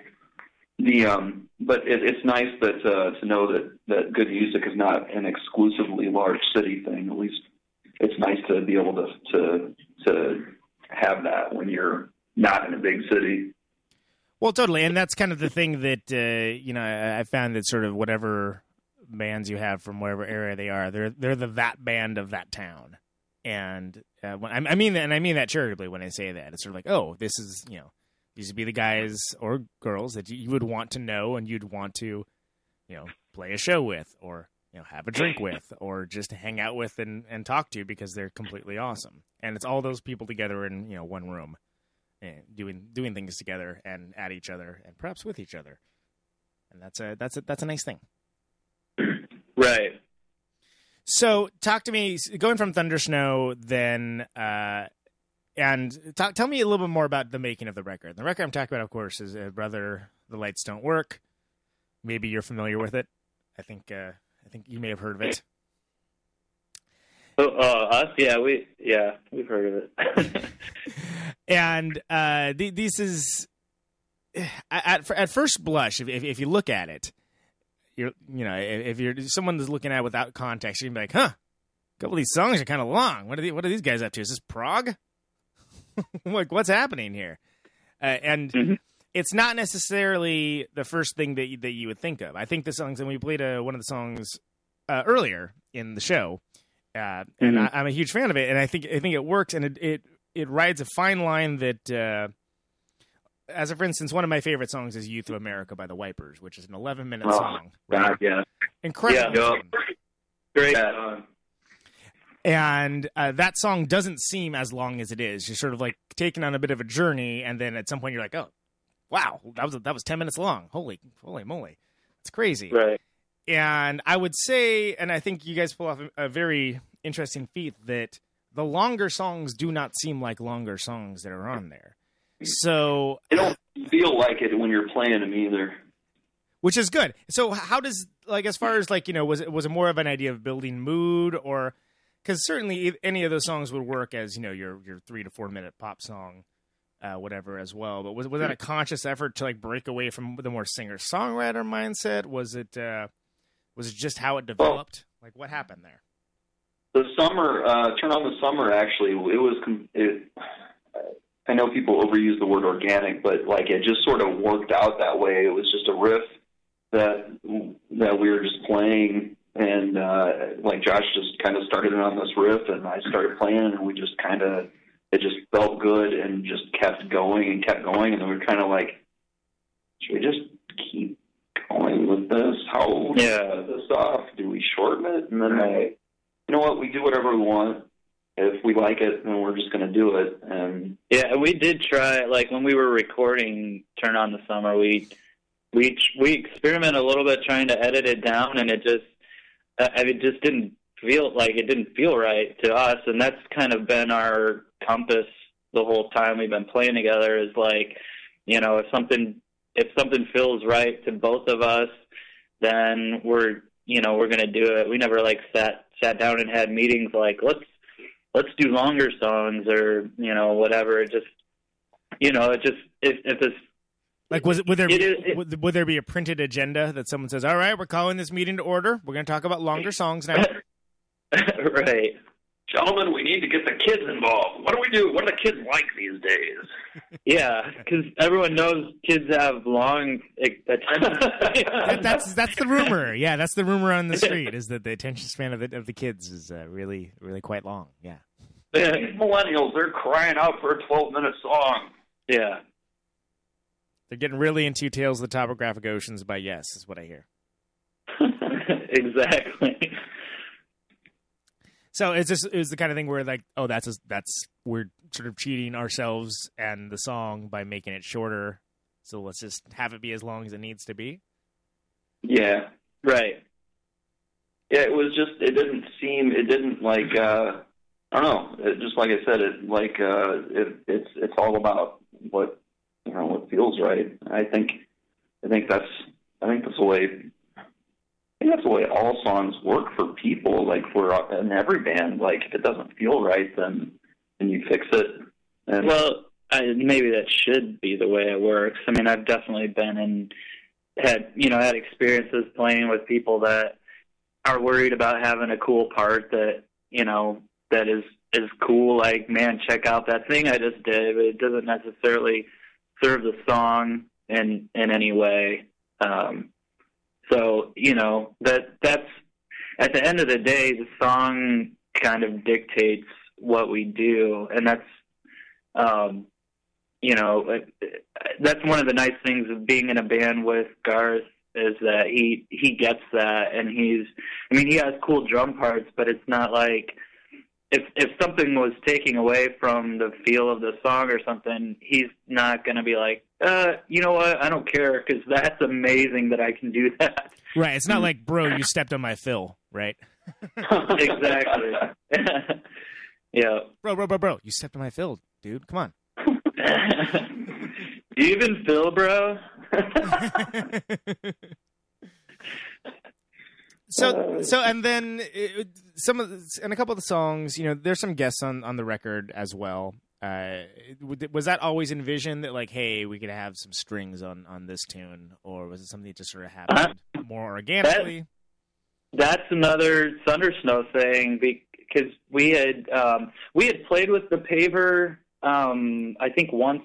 The um, but it, it's nice that uh, to know that that good music is not an exclusively large city thing. At least it's nice to be able to to to have that when you're not in a big city. Well, totally, and that's kind of the thing that uh, you know I, I found that sort of whatever bands you have from wherever area they are, they're they're the that band of that town, and uh, when, I, I mean that, and I mean that charitably when I say that. It's sort of like, oh, this is you know these would be the guys or girls that you would want to know and you'd want to you know play a show with or you know have a drink with or just hang out with and, and talk to because they're completely awesome and it's all those people together in you know one room and doing doing things together and at each other and perhaps with each other and that's a that's a that's a nice thing Right. So talk to me going from thunder snow then uh and talk, tell me a little bit more about the making of the record the record i'm talking about of course is uh, brother the lights don't work maybe you're familiar with it i think uh i think you may have heard of it Oh, uh, us? Yeah, we yeah we've heard of it. and uh, th- this is at at first blush, if, if if you look at it, you're you know if, you're someone that's looking at it without context, you're gonna be like, huh, a couple of these songs are kind of long. What are the, what are these guys up to? Is this prog? like what's happening here? Uh, and it's not necessarily the first thing that you, that you would think of. I think the songs, and we played uh, one of the songs uh, earlier in the show, uh, and I, I'm a huge fan of it, and I think I think it works, and it it, it rides a fine line that. As a, for instance, one of my favorite songs is "Youth of America" by the Wipers, which is an 11 minute Oh, song. God, yeah. Incredible. Yeah. Great. Uh, and uh, that song doesn't seem as long as it is. You're sort of like taken on a bit of a journey, and then at some point you're like, "Oh, wow, that was that was ten minutes long. Holy, holy moly, it's crazy." Right. And I would say, and I think you guys pull off a, a very interesting feat that the longer songs do not seem like longer songs that are on there. So, you don't feel like it when you're playing them either. which is good. So, how does like as far as like you know, was it was it more of an idea of building mood, or because certainly any of those songs would work as you know your your three to four minute pop song, uh, whatever as well. But was was that a conscious effort to like break away from the more singer songwriter mindset? Was it uh, was it just how it developed? Like what happened there? The summer, uh, turn on the summer. Actually, it was. It, I know people overuse the word organic, but like it just sort of worked out that way. It was just a riff that that we were just playing, and uh, like Josh just kind of started it on this riff, and I started playing, and we just kind of it just felt good, and just kept going and kept going, and then we were kind of like, should we just keep going with this? How Yeah. this off? Do we shorten it? And then I, you know what? We do whatever we want. If we like it, then we're just going to do it. And Yeah, we did try. Like when we were recording "Turn On the Summer," we we we experimented a little bit trying to edit it down, and it just uh, I mean, it just didn't feel like it didn't feel right to us, and that's kind of been our compass the whole time we've been playing together. Is like, you know, if something if something feels right to both of us, then we're you know we're gonna do it. We never like sat sat down and had meetings like let's let's do longer songs or you know whatever. It just you know it just if if it's Like was it would there be, is- it- would, would there be a printed agenda that someone says, "All right, we're calling this meeting to order. We're going to talk about longer songs now." right. Gentlemen, we need to get the kids involved. What do we do? What do the kids like these days? Yeah, because everyone knows kids have long attention. That- that's that's the rumor. Yeah, that's the rumor on the street is that the attention span of the of the kids is uh, really really quite long. Yeah. These millennials, they're crying out for a 12 minute song. yeah. They're getting really into Tales of the Topographic Oceans by Yes, is what I hear. exactly. So it's just it's the kind of thing where like, oh, that's that's we're sort of cheating ourselves and the song by making it shorter. So let's just have it be as long as it needs to be. Yeah, Right. yeah. It was just it didn't seem it didn't like uh I don't know. It, just like I said, it like uh it, it's it's all about what you know what feels right. I think I think that's I think that's the way Think that's the way all songs work for people. Like for uh, in every band, like if it doesn't feel right, then then you fix it. And Well, I, maybe that should be the way it works. I mean, I've definitely been in had you know had experiences playing with people that are worried about having a cool part that you know that is is cool. Like, man, check out that thing I just did, but it doesn't necessarily serve the song in in any way. Um, so you know that that's at the end of the day, the song kind of dictates what we do, and that's um, you know that's one of the nice things of being in a band with Garth is that he he gets that, and he's I mean he has cool drum parts, but it's not like if if something was taking away from the feel of the song or something, he's not going to be like, uh, you know what, I don't care because that's amazing that I can do that. Right. It's not like, bro, you stepped on my fill, right? exactly. yeah. Bro, bro, bro, bro, you stepped on my fill, dude. Come on. Do you even feel, bro? So, so, and then it, some of the, and a couple of the songs, you know, there's some guests on on the record as well. Uh, was that always envisioned that like, hey, we could have some strings on on this tune, or was it something that just sort of happened more organically? That's another Thunder Snow thing because we had um, we had played with the Paver, um, I think once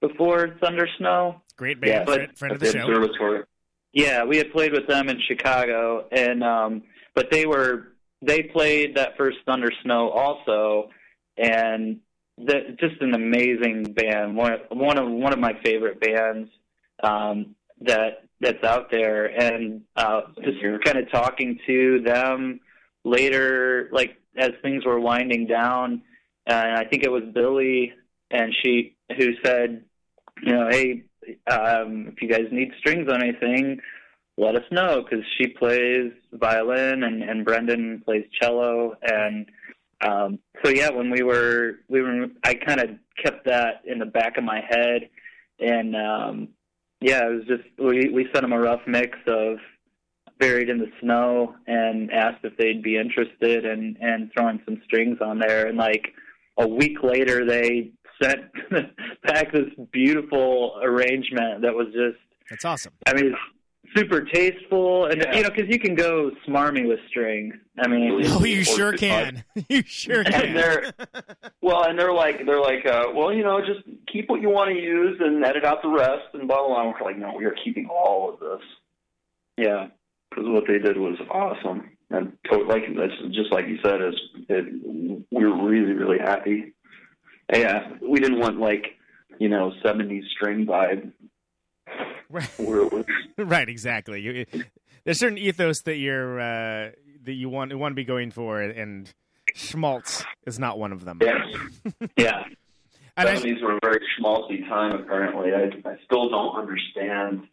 before Thunder Snow. Great band, Yeah, friend, friend of the show. Observatory. Yeah, we had played with them in Chicago, and um, but they were they played that first Thunder Snow also, and the, just an amazing band. One one of one of my favorite bands um, that that's out there, and uh, just kind of talking to them later, like as things were winding down, and I think it was Billy, and she who said, you know, hey, um, if you guys need strings on anything, let us know because she plays violin and, and Brendan plays cello and um, so yeah, when we were we were I kind of kept that in the back of my head and um, yeah, it was just we we sent them a rough mix of buried in the snow and asked if they'd be interested and and throwing some strings on there and like a week later they sent back this beautiful arrangement that was just That's awesome. I mean super tasteful and you know because you can go smarmy with strings I mean Oh, you sure can. you sure and can. they're well, and they're like they're like, uh, well, you know, just keep what you want to use and edit out the rest, and blah blah. blah. And we're like, no, we are keeping all of this yeah because what they did was awesome, and to, like that's just like you said, is it, we were really really happy. Yeah, we didn't want like you know '70s string vibe. Right. Where it was, right, exactly. You, there's certain ethos that you're uh, that you want want to be going for, and schmaltz is not one of them. yes, yeah And I- '70s were a very schmaltzy time. Apparently, I I still don't understand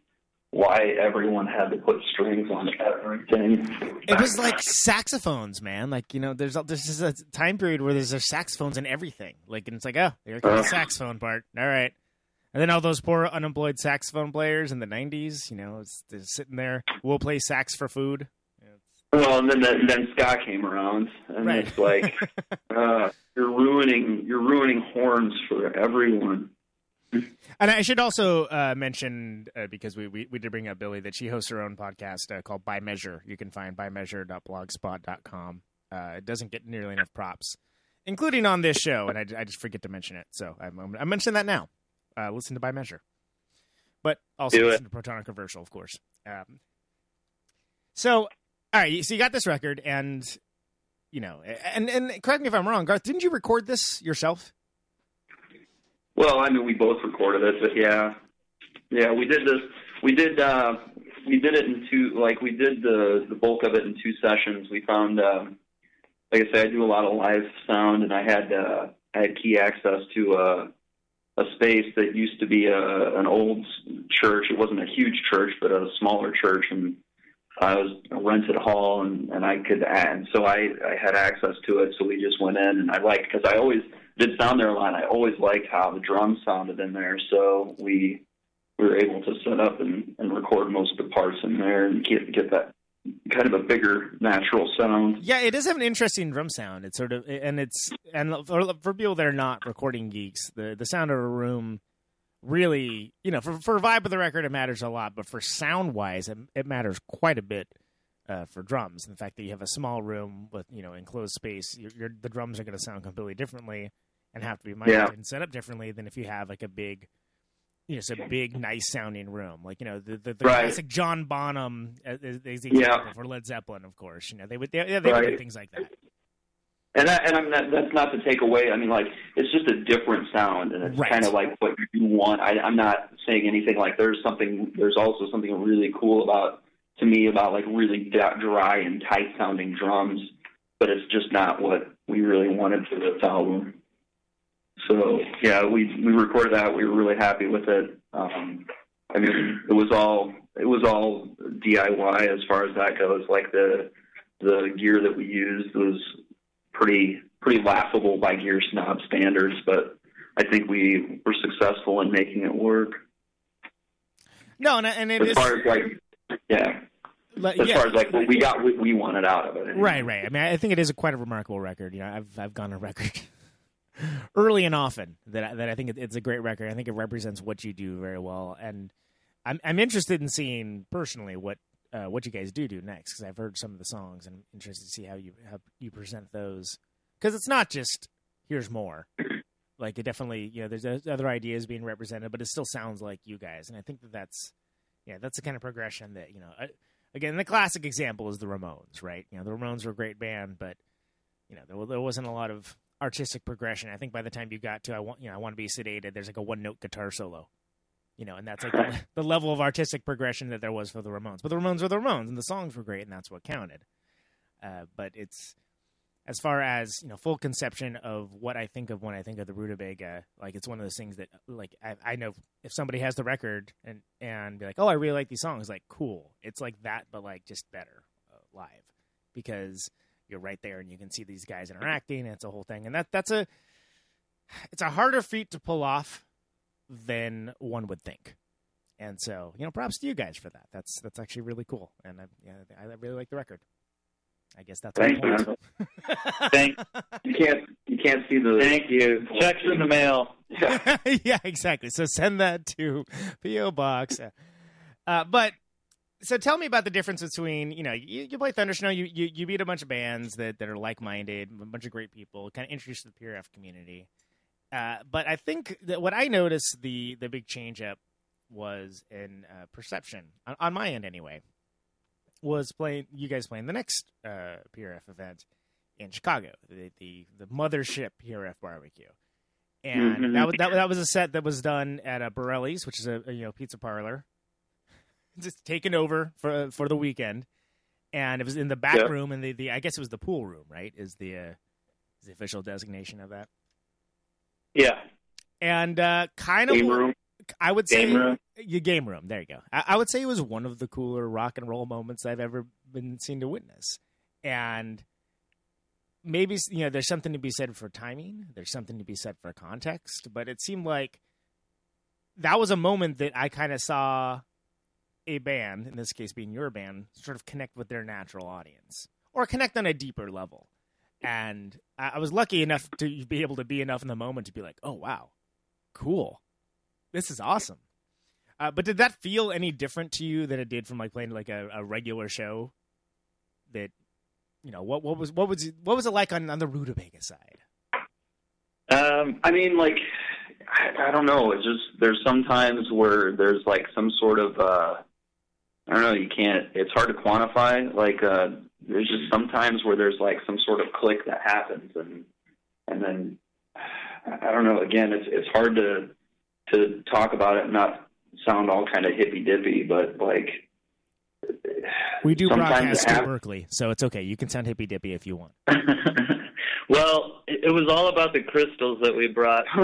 why everyone had to put strings on everything. It was like saxophones, man. Like you know, there's there's just a time period where there's there's saxophones in everything. Like, and it's like, oh, here comes the saxophone part. All right, and then all those poor unemployed saxophone players in the '90s. You know, it's, they're sitting there. We'll play sax for food. Well, and then then, then ska came around, and Right. it's like uh, you're ruining you're ruining horns for everyone. And I should also uh, mention uh, because we, we we did bring up Billy that she hosts her own podcast uh, called By Measure. You can find bymeasure.blogspot.com. Uh, it doesn't get nearly enough props, including on this show, and I, I just forget to mention it. So I'm, I'm mentioning that now. Uh, listen to By Measure, but also Do it. listen to Protonic Controversial, of course. Um, so, all right, so you got this record, and you know, and and correct me if I'm wrong, Garth. Didn't you record this yourself? Well, I mean, we both recorded it, but yeah, yeah, we did this. We did. uh we did it in two. Like we did the the bulk of it in two sessions. We found, um, like I said, I do a lot of live sound, and I had uh, I had key access to a space that used to be a an old church. It wasn't a huge church, but a smaller church, and I was a rented hall, and and I could and so I I had access to it. So we just went in, and I liked because I always did sound there a lot. I always liked how the drums sounded in there. So we we were able to set up and, and record most of the parts in there and get get that kind of a bigger natural sound. Yeah, it does have an interesting drum sound. It's sort of, and it's, and for, for people that are not recording geeks, the the sound of a room really, you know, for for vibe of the record, it matters a lot, but for sound wise, it, it matters quite a bit. Uh, for drums, and the fact that you have a small room with you know enclosed space, you're, you're, the drums are going to sound completely differently and have to be mic'd Yeah. and set up differently than if you have like a big, you know, it's a big, nice sounding room. Like you know, the the, the Right. classic John Bonham uh, is, is the Yeah. for Led Zeppelin, of course. You know, they would they, they would do things like that. And I, and I'm not, that's not to take away. I mean, like it's just a different sound, and it's Right. kind of like what you want. I, I'm not saying anything like there's something. There's also something really cool about to me about like really dry and tight sounding drums, but it's just not what we really wanted for this album. So yeah, we we recorded that. We were really happy with it. Um, I mean, it was all it was all DIY as far as that goes. Like the the gear that we used was pretty pretty laughable by gear snob standards, but I think we were successful in making it work. No, and, and it As is far as like, yeah, like, as yeah. far as like what we got, what we wanted out of it. Right, right. I mean, I think it is a quite a remarkable record. You know, I've I've gone on record early and often that I, that I think it's a great record. I think it represents what you do very well, and I'm I'm interested in seeing personally what uh, what you guys do do next because I've heard some of the songs and I'm interested to see how you how you present those because it's not just here's more. Like it definitely, you know, there's there's other ideas being represented, but it still sounds like you guys, and I think that that's, yeah, that's the kind of progression that you know. I, again, the classic example is the Ramones, right? You know, the Ramones were a great band, but you know, there, there wasn't a lot of artistic progression. I think by the time you got to I want, you know, I want to be sedated, there's like a one note guitar solo, you know, and that's like the, the level of artistic progression that there was for the Ramones. But the Ramones were the Ramones, and the songs were great, and that's what counted. Uh, but it's as far as you know, full conception of what I think of when I think of the Rutabaga. Like it's one of those things that, like, I, I know if somebody has the record and and be like, oh, I really like these songs. Like, cool. It's like that, but like just better uh, live because you're right there and you can see these guys interacting. And it's a whole thing, and that that's a it's a harder feat to pull off than one would think. And so, you know, props to you guys for that. That's that's actually really cool, and I, yeah, I really like the record. I guess that's Thanks, man. Thank, You can't you can't see the. thank you. Checks in the mail. Yeah. yeah, exactly. So send that to PO Box. Uh, but so tell me about the difference between you know you, you play Thunder Snow, you, you you beat a bunch of bands that, that are like minded, a bunch of great people, kind of introduced to the PRF community. Uh, but I think that what I noticed the the big change up was in uh, perception on, on my end anyway. Was playing you guys playing the next uh, PRF event in Chicago, the the, the mothership PRF barbecue and Mhm. that, was- that that was a set that was done at a Borelli's, which is a, a, you know pizza parlor, just taken over for for the weekend, and it was in the back Yeah. room, and the, the I guess it was the pool room, right? Is the uh, is the official designation of that, Yeah. and uh, kind of Game room. I would say Game room. your game room. There you go. I, I would say it was one of the cooler rock and roll moments I've ever been seen to witness, and maybe you know there's something to be said for timing. There's something to be said for context, but it seemed like that was a moment that I kind of saw a band, in this case being your band, sort of connect with their natural audience or connect on a deeper level. And I, was lucky enough to be able to be enough in the moment to be like, "Oh wow, cool, this is awesome." Uh, but did that feel any different to you than it did from like playing like a, a regular show? That you know what what was what was what was it like on, on the Rutabaga side? Um, I mean, like, I, I don't know. It's just there's sometimes where there's like some sort of, uh, I don't know. You can't. It's hard to quantify. Like, uh, there's just sometimes where there's like some sort of click that happens, and and then I don't know. Again, it's it's hard to to talk about it and not sound all kind of hippy dippy, but like We do broadcast to Berkeley, so it's okay. You can sound hippy dippy if you want. Well, it, it was all about the crystals that we brought.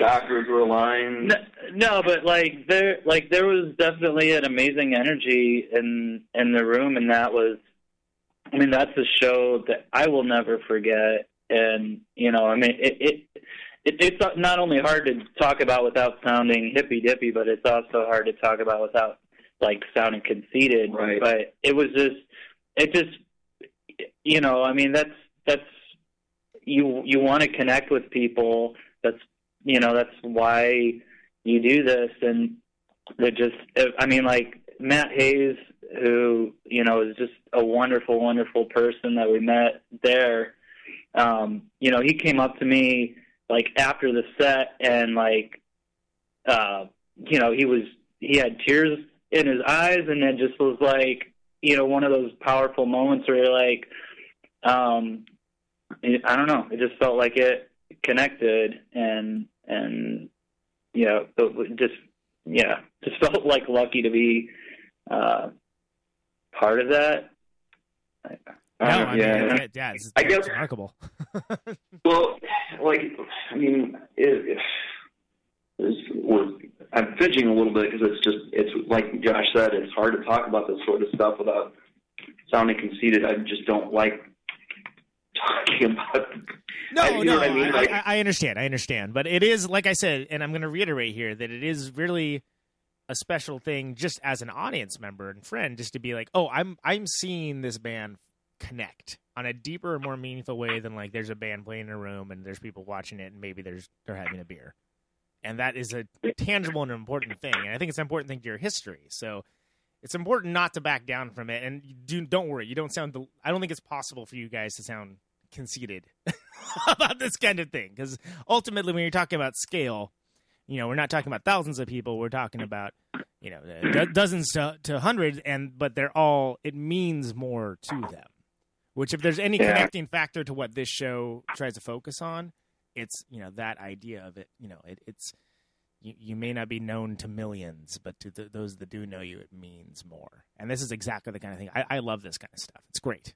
Chakras were aligned. No, no, but like there, like there was definitely an amazing energy in in the room, and that was, I mean, that's a show that I will never forget. And you know, I mean, it it, it it's not only hard to talk about without sounding hippy dippy, but it's also hard to talk about without like sounding conceited. Right. But it was just, it just, you know, I mean, that's that's you you want to connect with people. That's you know that's why you do this and they're just i mean like matt hayes who you know is just a wonderful wonderful person that we met there um you know he came up to me like after the set and like uh you know he was he had tears in his eyes and it just was like you know one of those powerful moments where you're like um i don't know it just felt like it connected and and you know just yeah just felt like lucky to be uh part of that No, Uh, I mean, yeah. yeah, yeah, it's, I guess- remarkable. Well, like, I mean, it, it's, we're, I'm fidgeting a little bit because it's just, it's like Josh said, it's hard to talk about this sort of stuff without sounding conceited. I just don't like talking about. No, I- you no, know what I mean? Like- I, I understand, I understand, but it is like I said, and I'm going to reiterate here that it is really a special thing, just as an audience member and friend, just to be like, oh, I'm I'm seeing this band connect on a deeper and more meaningful way than like there's a band playing in a room and there's people watching it and maybe there's they're having a beer, and that is a tangible and important thing, and I think it's an important thing to your history. So it's important not to back down from it, and do don't worry, you don't sound. The, I don't think it's possible for you guys to sound conceited about this kind of thing because ultimately, when you're talking about scale, you know, we're not talking about thousands of people. We're talking about you know uh, do- dozens to, to hundreds, and but they're all. It means more to them. Which, if there's any Yeah. connecting factor to what this show tries to focus on, it's you know that idea of it. You know, it, it's you, you may not be known to millions, but to th- those that do know you, it means more. And this is exactly the kind of thing I, I love. This kind of stuff. It's great.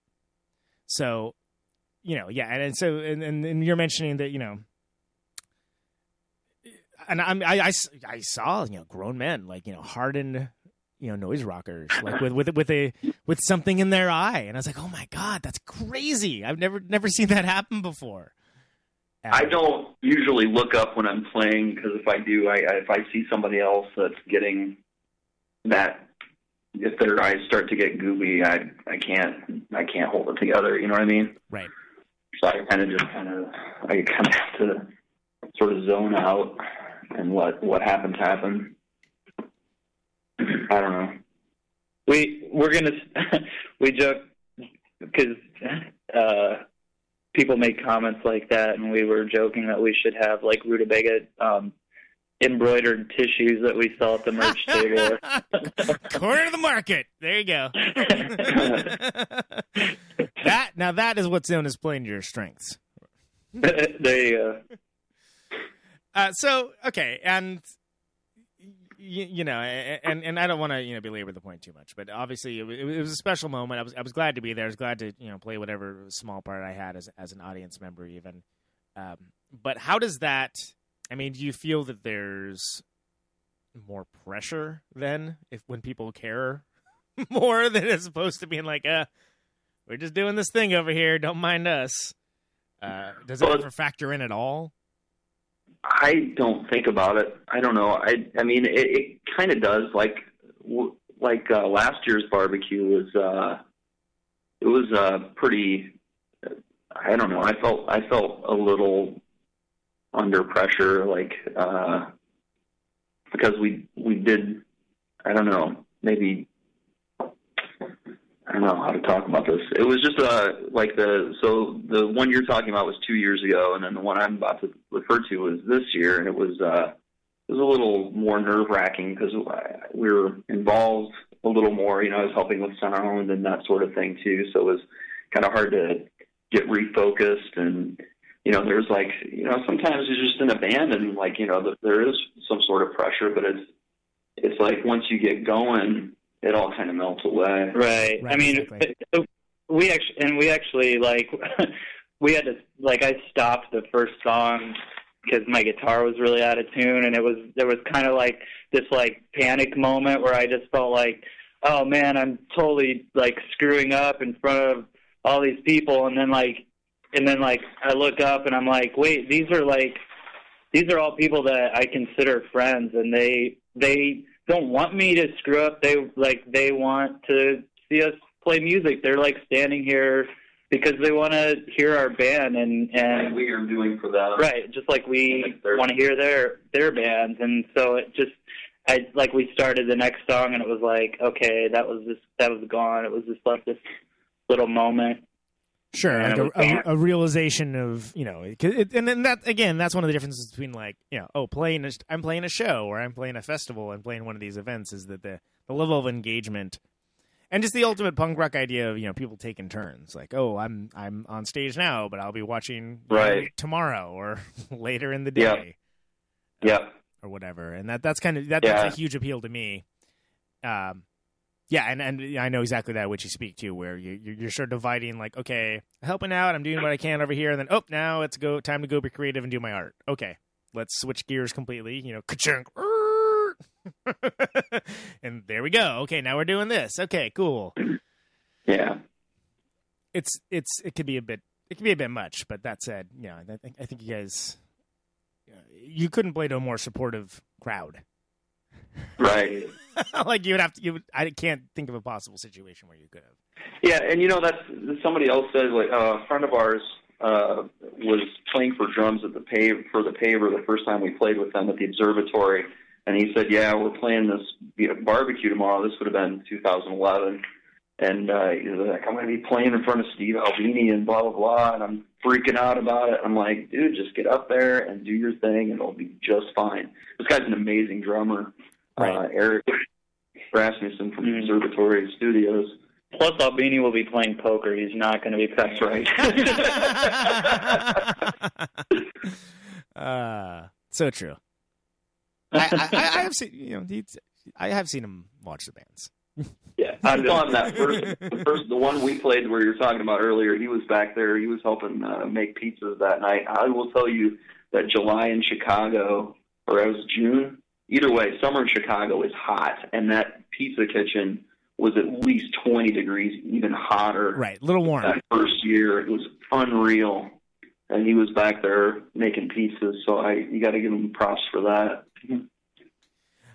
So, you know, yeah, and, and so and, and, and you're mentioning that you know, and I'm, I saw you know grown men like you know hardened you know noise rockers like with with with a with something in their eye, and I was like, oh my god, that's crazy! I've never never seen that happen before. I don't usually look up when I'm playing because if I do, I, I if I see somebody else that's getting that, if their eyes start to get gooey, I I can't I can't hold it together. You know what I mean? Right. So I kind of just kind of I kind of have to sort of zone out and let what happens happen. I don't know. we we're gonna we joke because uh people made comments like that and we were joking that we should have like rutabaga um embroidered tissues that we sell at the merch table Corner of the market. There you go. that now that is what's known as playing to your strengths. there you go Uh, so okay, and you, you know, and and I don't want to you know belabor the point too much, but obviously it was, it was a special moment. I was I was glad to be there. I was glad to you know play whatever small part I had as as an audience member, even. Um, but how does that? I mean, do you feel that there's more pressure then if when people care more than as opposed to being like, uh, we're just doing this thing over here, don't mind us. Uh, does it ever factor in at all? I don't think about it. I don't know. I I mean, it, it kind of does. Like w- like uh, last year's barbecue was uh, it was uh, pretty. I don't know. I felt I felt a little under pressure, like uh, because we we did. I don't know. Maybe I don't know how to talk about this. It was just uh like the so the one you're talking about was two years ago, and then the one I'm about to refer to was this year, and it was uh it was a little more nerve wracking because we were involved a little more. You know, I was helping with sound and that sort of thing too, so it was kind of hard to get refocused and you know there's like you know sometimes you're just in a band and like you know th- there is some sort of pressure but it's it's like once you get going, it all kind of melts away. Right. I mean, so we actually, and we actually like, we had to like, I stopped the first song because my guitar was really out of tune, and it was there was kind of like this like panic moment where I just felt like, oh man, I'm totally like screwing up in front of all these people, and then like, and then like I look up and I'm like, wait, these are like, these are all people that I consider friends, and they they don't want me to screw up. They like they want to see us play music. They're like standing here because they want to hear our band and and Like we are doing for them. right, just like we want to hear their their bands. And so it just I like we started the next song and it was like okay, that was just that was gone. It was just like this little moment. Sure, like a, a, a realization of you know, it, and then that again, that's one of the differences between like you know, oh, playing a, I'm playing a show or I'm playing a festival and playing one of these events is that the the level of engagement and just the ultimate punk rock idea of you know people taking turns, like oh, I'm I'm on stage now, but I'll be watching you know, Right. tomorrow or later in the Yeah. day Yep. or whatever, and that that's kind of that, Yeah. that's a huge appeal to me. Um, yeah, and and I know exactly that which you speak to, where you you're, sort of dividing like, okay, helping out, I'm doing what I can over here, and then oh, now it's go time to go be creative and do my art. Okay, let's switch gears completely. You know, ka-chunk, and there we go. Okay, now we're doing this. Okay, cool. Yeah. It's it's it could be a bit it could be a bit much, but that said, yeah, I think I think you guys you couldn't play to a more supportive crowd. Right. like you would have to. You would, I can't think of a possible situation where you could have. Yeah, and you know that's somebody else said like uh, a friend of ours uh, was playing for drums at the pave for the paver the first time we played with them at the observatory, and he said, "Yeah, we're playing this you know, barbecue tomorrow. This would have been 2011." And uh, he was like, I'm going to be playing in front of Steve Albini and blah blah blah, and I'm freaking out about it. I'm like, dude, just get up there and do your thing, and it'll be just fine. This guy's an amazing drummer, uh, Eric Rasmussen from Mm. Observatory Studios. Plus, Albini will be playing poker. He's not going to be. That's right. uh, so true. I, I, I have seen you know he's- I have seen him watch the bands. Yeah, I saw him that first, the first, the one we played where you were talking about earlier. He was back there. He was helping uh, make pizzas that night. I will tell you that July in Chicago, or it was June. Either way, summer in Chicago is hot, and that pizza kitchen was at least twenty degrees, even hotter. Right, a little warm. That first year, it was unreal, and he was back there making pizzas. So I, you got to give him props for that.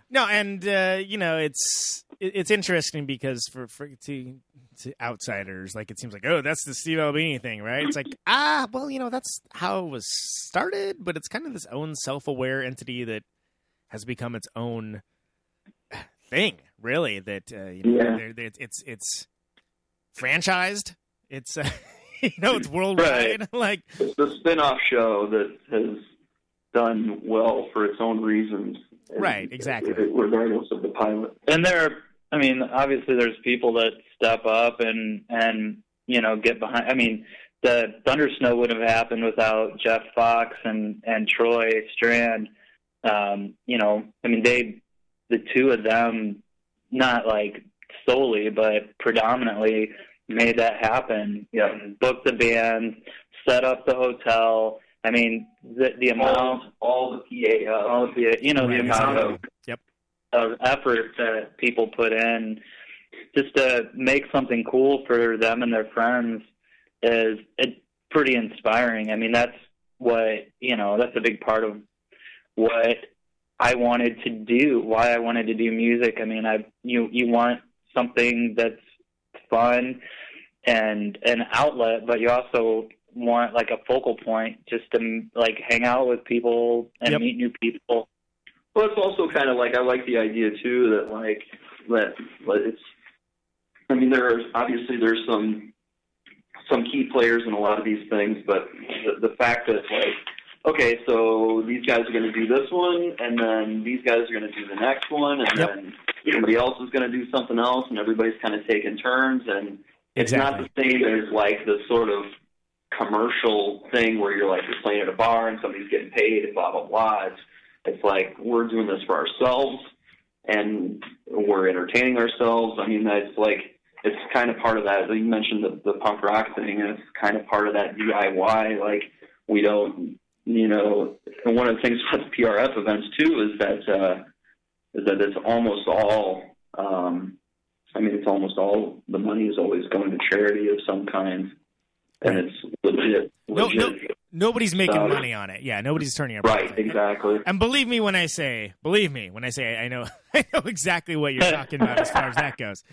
No, and uh, you know it's it's interesting because for for to to outsiders, like it seems like oh that's the Steve Albini thing, right? It's like ah well you know that's how it was started, but it's kind of this own self aware entity that has become its own thing, really. That uh, you know Yeah. they're- they're- it's it's franchised. It's uh, you know it's worldwide. like It's the spin-off show that has done well for its own reasons. Right, exactly. Regardless of the pilot. and there are i mean obviously there's people that step up and and you know get behind i mean the thunder snow wouldn't have happened without jeff fox and and troy strand um you know i mean they the two of them not like solely but predominantly made that happen Yeah. booked the band set up the hotel i mean the the amount All, all the PA, uh, all the you know Right, the amount of Yep. of effort that people put in just to make something cool for them and their friends is it's pretty inspiring. I mean, that's what you know. That's a big part of what I wanted to do. Why I wanted to do music. I mean, I you you want something that's fun and an outlet, but you also want like a focal point just to like hang out with people and Yep. meet new people. Well, it's also kind of like I like the idea too that like that that it's. I mean, there's obviously there's some some key players in a lot of these things, but the, the fact that like okay, so these guys are going to do this one, and then these guys are going to do the next one, and Yep. then somebody else is going to do something else, and everybody's kind of taking turns, and it's Exactly. not the same as like the sort of commercial thing where you're like you're playing at a bar and somebody's getting paid and blah blah blah. It's it's like we're doing this for ourselves and we're entertaining ourselves. I mean, that's like it's kind of part of that. You mentioned the, the punk rock thing, and it's kind of part of that DIY. Like we don't, you know, one of the things about the PRF events too is that uh, is that it's almost all. Um, I mean, it's almost all the money is always going to charity of some kind, and it's legit. No, no, nobody's making So- money on it. Yeah, nobody's turning a Right, exactly. And believe me when I say, believe me when I say, I know, I know exactly what you're talking about as far as that goes.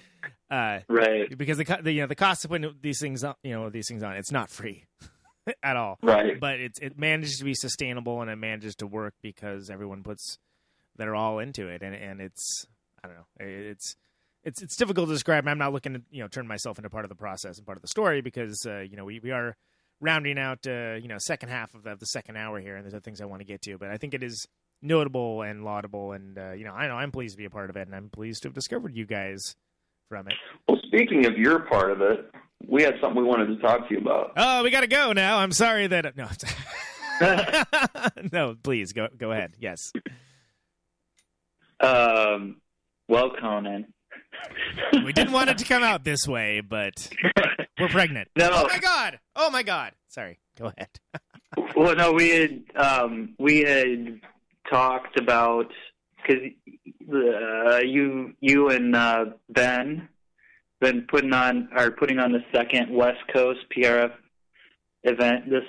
Uh, right. Because the, the you know the cost of putting these things on, you know these things on, it's not free at all. Right. But it's it manages to be sustainable and it manages to work because everyone puts they're all into it and and it's I don't know it's it's it's difficult to describe. I'm not looking to you know turn myself into part of the process and part of the story because uh, you know we, we are rounding out uh, you know second half of the, of the second hour here and there's other things I want to get to. But I think it is notable and laudable and uh, you know I know I'm pleased to be a part of it and I'm pleased to have discovered you guys from it. Well, speaking of your part of it, we had something we wanted to talk to you about. Oh, we got to go now. I'm sorry that no. no, please go go ahead. Yes. Um, well, Conan. We didn't want it to come out this way, but we're pregnant. No. Oh my god. Oh my god. Sorry. Go ahead. Well, no, we had um, we had talked about because uh, you you and uh, Ben been putting on are putting on the second West Coast PRF event this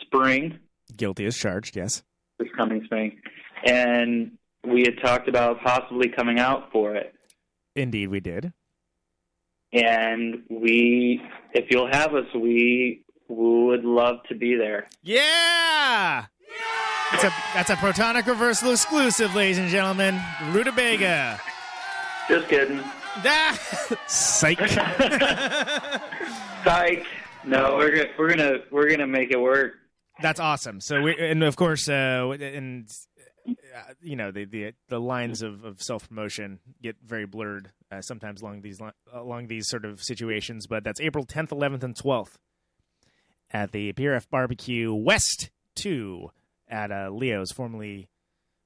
spring, Guilty as charged. Yes. this coming spring, and we had talked about possibly coming out for it. Indeed, we did. And we, if you'll have us, we would love to be there. Yeah. That's a that's a protonic reversal exclusive, ladies and gentlemen. Rutabaga. Just kidding. Psych. Psych. No, we're gonna we're gonna we're gonna make it work. That's awesome. So we and of course uh and uh, you know the the the lines of, of self promotion get very blurred uh, sometimes along these li- along these sort of situations. But that's April 10th, 11th, and 12th at the PRF Barbecue West Two at uh, Leo's, formerly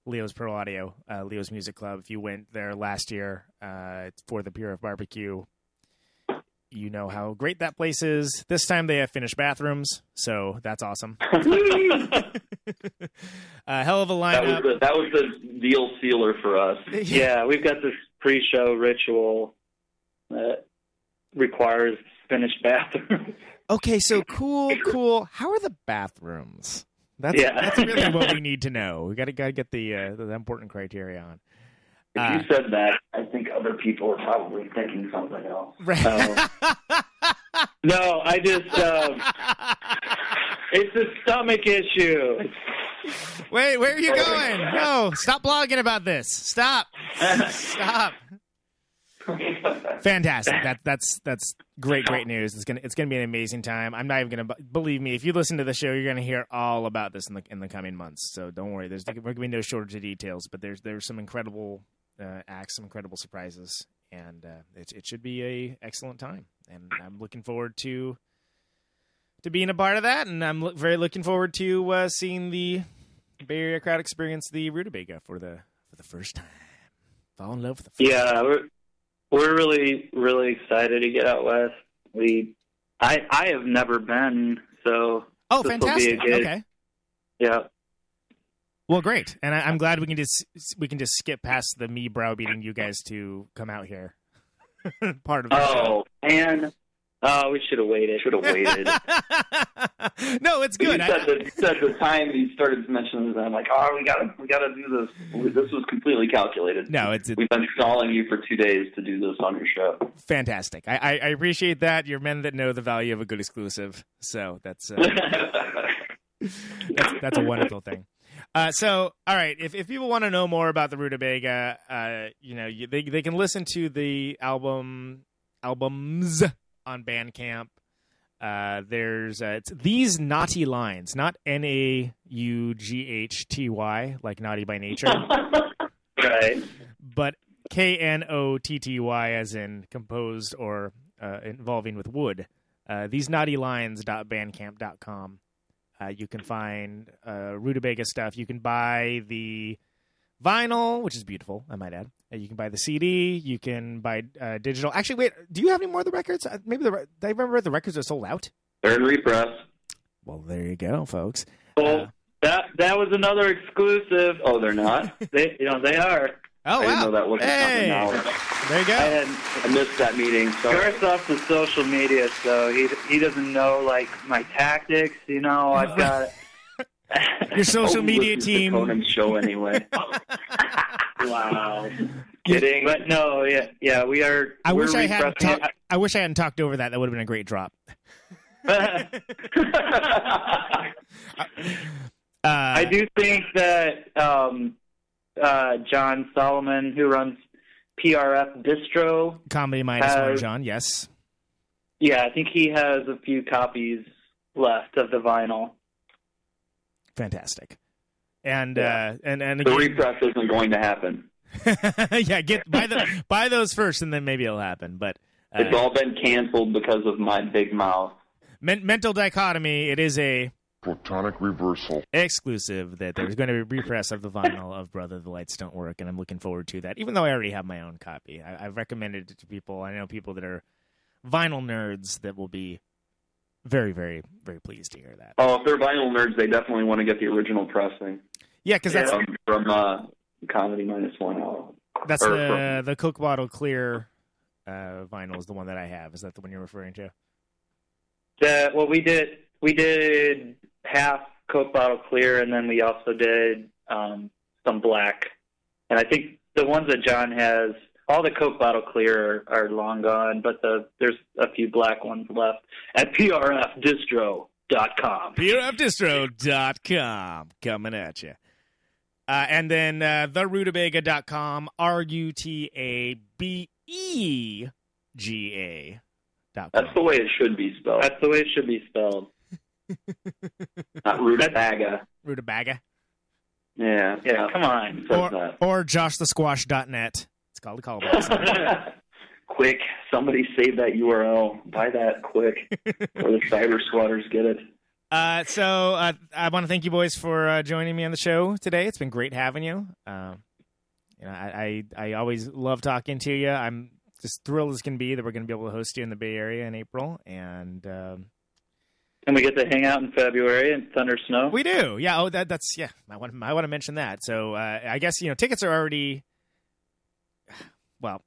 Leo's Pro Audio, uh, Leo's Music Club. If you went there last year uh, for the PRF Barbecue, you know how great that place is. This time they have finished bathrooms, so that's awesome. a hell of a That was lineup. the, that was the deal sealer for us. Yeah, we've got this pre-show ritual that requires finished bathroom. Okay, so cool, cool. How are the bathrooms? That's Yeah. that's really what we need to know. We got to got to get the uh, the important criteria on. If Uh, you said that, I think other people are probably thinking something else. Right. no, I just um, it's a stomach issue. Wait, where are you going? No, stop blogging about this. Stop. Stop. Fantastic. That that's that's great, great news. It's gonna it's gonna be an amazing time. I'm not even gonna believe me. If you listen to the show, you're gonna hear all about this in the in the coming months. So don't worry. There's there gonna be no shortage of details. But there's there's some incredible uh, acts, some incredible surprises, and uh, it it should be a excellent time. And I'm looking forward to to being a part of that. And I'm look, very looking forward to uh, seeing the Bay Area crowd experience the Rutabaga for the for the first time. Fall in love with the first Yeah, we're we're really really excited to get out west. We, I I have never been, so Oh, fantastic! Be a good, Okay, Yeah. well, great, and I, I'm glad we can just we can just skip past the me browbeating you guys to come out here. Part of the Oh, and oh, we should have waited. Should have waited. no, it's good. You I- said, the, you said the time you started mentioning mention this, I'm like, oh, we gotta, we gotta do this. This was completely calculated. no, it's, it's We've been stalling you for two days to do this on your show. fantastic. I, I, I appreciate that. You're men that know the value of a good exclusive. So that's uh, that's, that's a wonderful thing. Uh, so, all right, if, if people want to know more about the Rutabega, uh, you know, you, they they can listen to the album albums on Bandcamp. Uh, there's uh, it's these knotty lines, not N A U G H T Y, like naughty by nature, Right. but K N O T T Y, as in composed or uh, involving with wood. Uh, these knotty lines.bandcamp.com. Uh, you can find uh, Rutabega stuff. You can buy the vinyl, which is beautiful, I might add. Uh, You can buy the CD. You can buy uh, digital. Actually, wait. Do you have any more of the records? Uh, Maybe the. re- I remember the records are sold out. They're in repress. Well, there you go, folks. Well, that that was another exclusive. Oh, they're not. They, you know, they are. Oh I didn't know that wasn't hey, there you go. I had I missed that meeting. So Garth's off the social media, so he he doesn't know like my tactics. You know, I've got. Your social Oh, media listens to team. Conan's show anyway. wow. Kidding. But no, yeah, yeah, we are. I wish I hadn't. talk- I wish I hadn't talked over that. That would have been a great drop. Uh, I do think that um, uh, John Solomon, who runs PRF Distro, comedy minus one, has- John. Yes. yeah, I think he has a few copies left of the vinyl. Fantastic. And Yeah. uh, and and the repress isn't going to happen. yeah, get buy the buy those first, and then maybe it'll happen. But uh, It's all been canceled because of my big mouth. men- mental dichotomy. It is a Protonic reversal. exclusive that there's going to be a repress of the vinyl of Brother the Lights Don't Work, and I'm looking forward to that. Even though I already have my own copy, I, I've recommended it to people. I know people that are vinyl nerds that will be very, very, very pleased to hear that. Oh, if they're vinyl nerds, they definitely want to get the original pressing Yeah, because that's from, from uh, Comedy Minus One out. that's or the from- the Coke bottle clear uh, vinyl is the one that I have. Is that the one you're referring to? The, well, we did we did half Coke bottle clear, and then we also did um, some black. And I think the ones that John has, all the Coke bottle clear are, are long gone, but the there's a few black ones left at prfdistro.com. PureUpDistro.com coming at you. Uh, and then uh, therutabega.com, R U T A B E G A. dot. That's the way it should be spelled. That's the way it should be spelled. Not rutabaga. Rutabega. Yeah, Yeah, come on. It Or, that. or joshthesquash.net. It's called the callback. quick, somebody save that URL. Buy that quick, or the cyber squatters get it. uh, so uh, I want to thank you boys for uh, joining me on the show today. It's been great having you. Um, you know, I, I, I always love talking to you. I'm just thrilled as can be that we're going to be able to host you in the Bay Area in April. And um, And we get to hang out in February in Thunder Snow. We do, yeah. Oh, that that's yeah. I want I want to mention that. So uh, I guess you know tickets are already, well,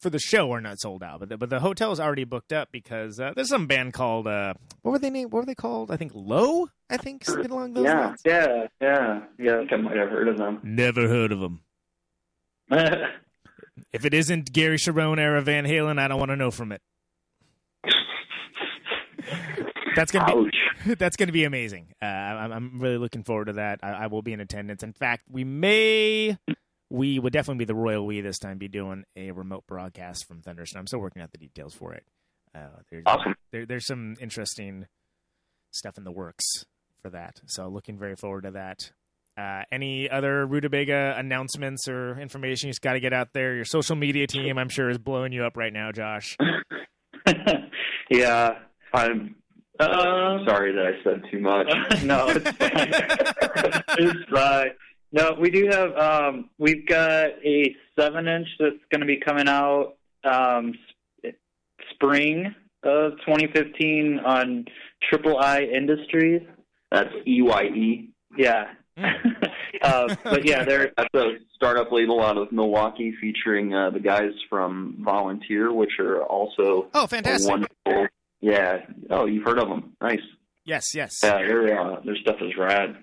for the show are not sold out, but the, but the hotel is already booked up because uh, there's some band called uh, what were they named? What were they called? I think Low. I think something along those Yeah. lines. yeah, yeah, yeah. I think I might have heard of them. Never heard of them. If it isn't Gary Cherone era Van Halen, I don't want to know from it. That's gonna be that's going to be amazing. Uh, I'm, I'm really looking forward to that. I, I will be in attendance. In fact, we may, we would definitely be the royal we this time be doing a remote broadcast from Thunder Snow. I'm still working out the details for it. Uh, there's, Awesome. there, there's some interesting stuff in the works for that. So looking very forward to that. Uh, any other Rutabega announcements or information you just got to get out there? Your social media team, I'm sure, is blowing you up right now, Josh. yeah. I'm Um, sorry that I said too much. no, it's fine. it's fine. No, we do have. Um, we've got a seven-inch that's going to be coming out um, sp- spring of 2015 on Triple Eye Industries. That's E Y E. Yeah. uh, but yeah, they're That's a startup label out of Milwaukee featuring uh, the guys from Volunteer, which are also Oh, fantastic. wonderful. Yeah. Oh, you've heard of them. Nice. Yes, yes. Yeah, their uh, their stuff is rad.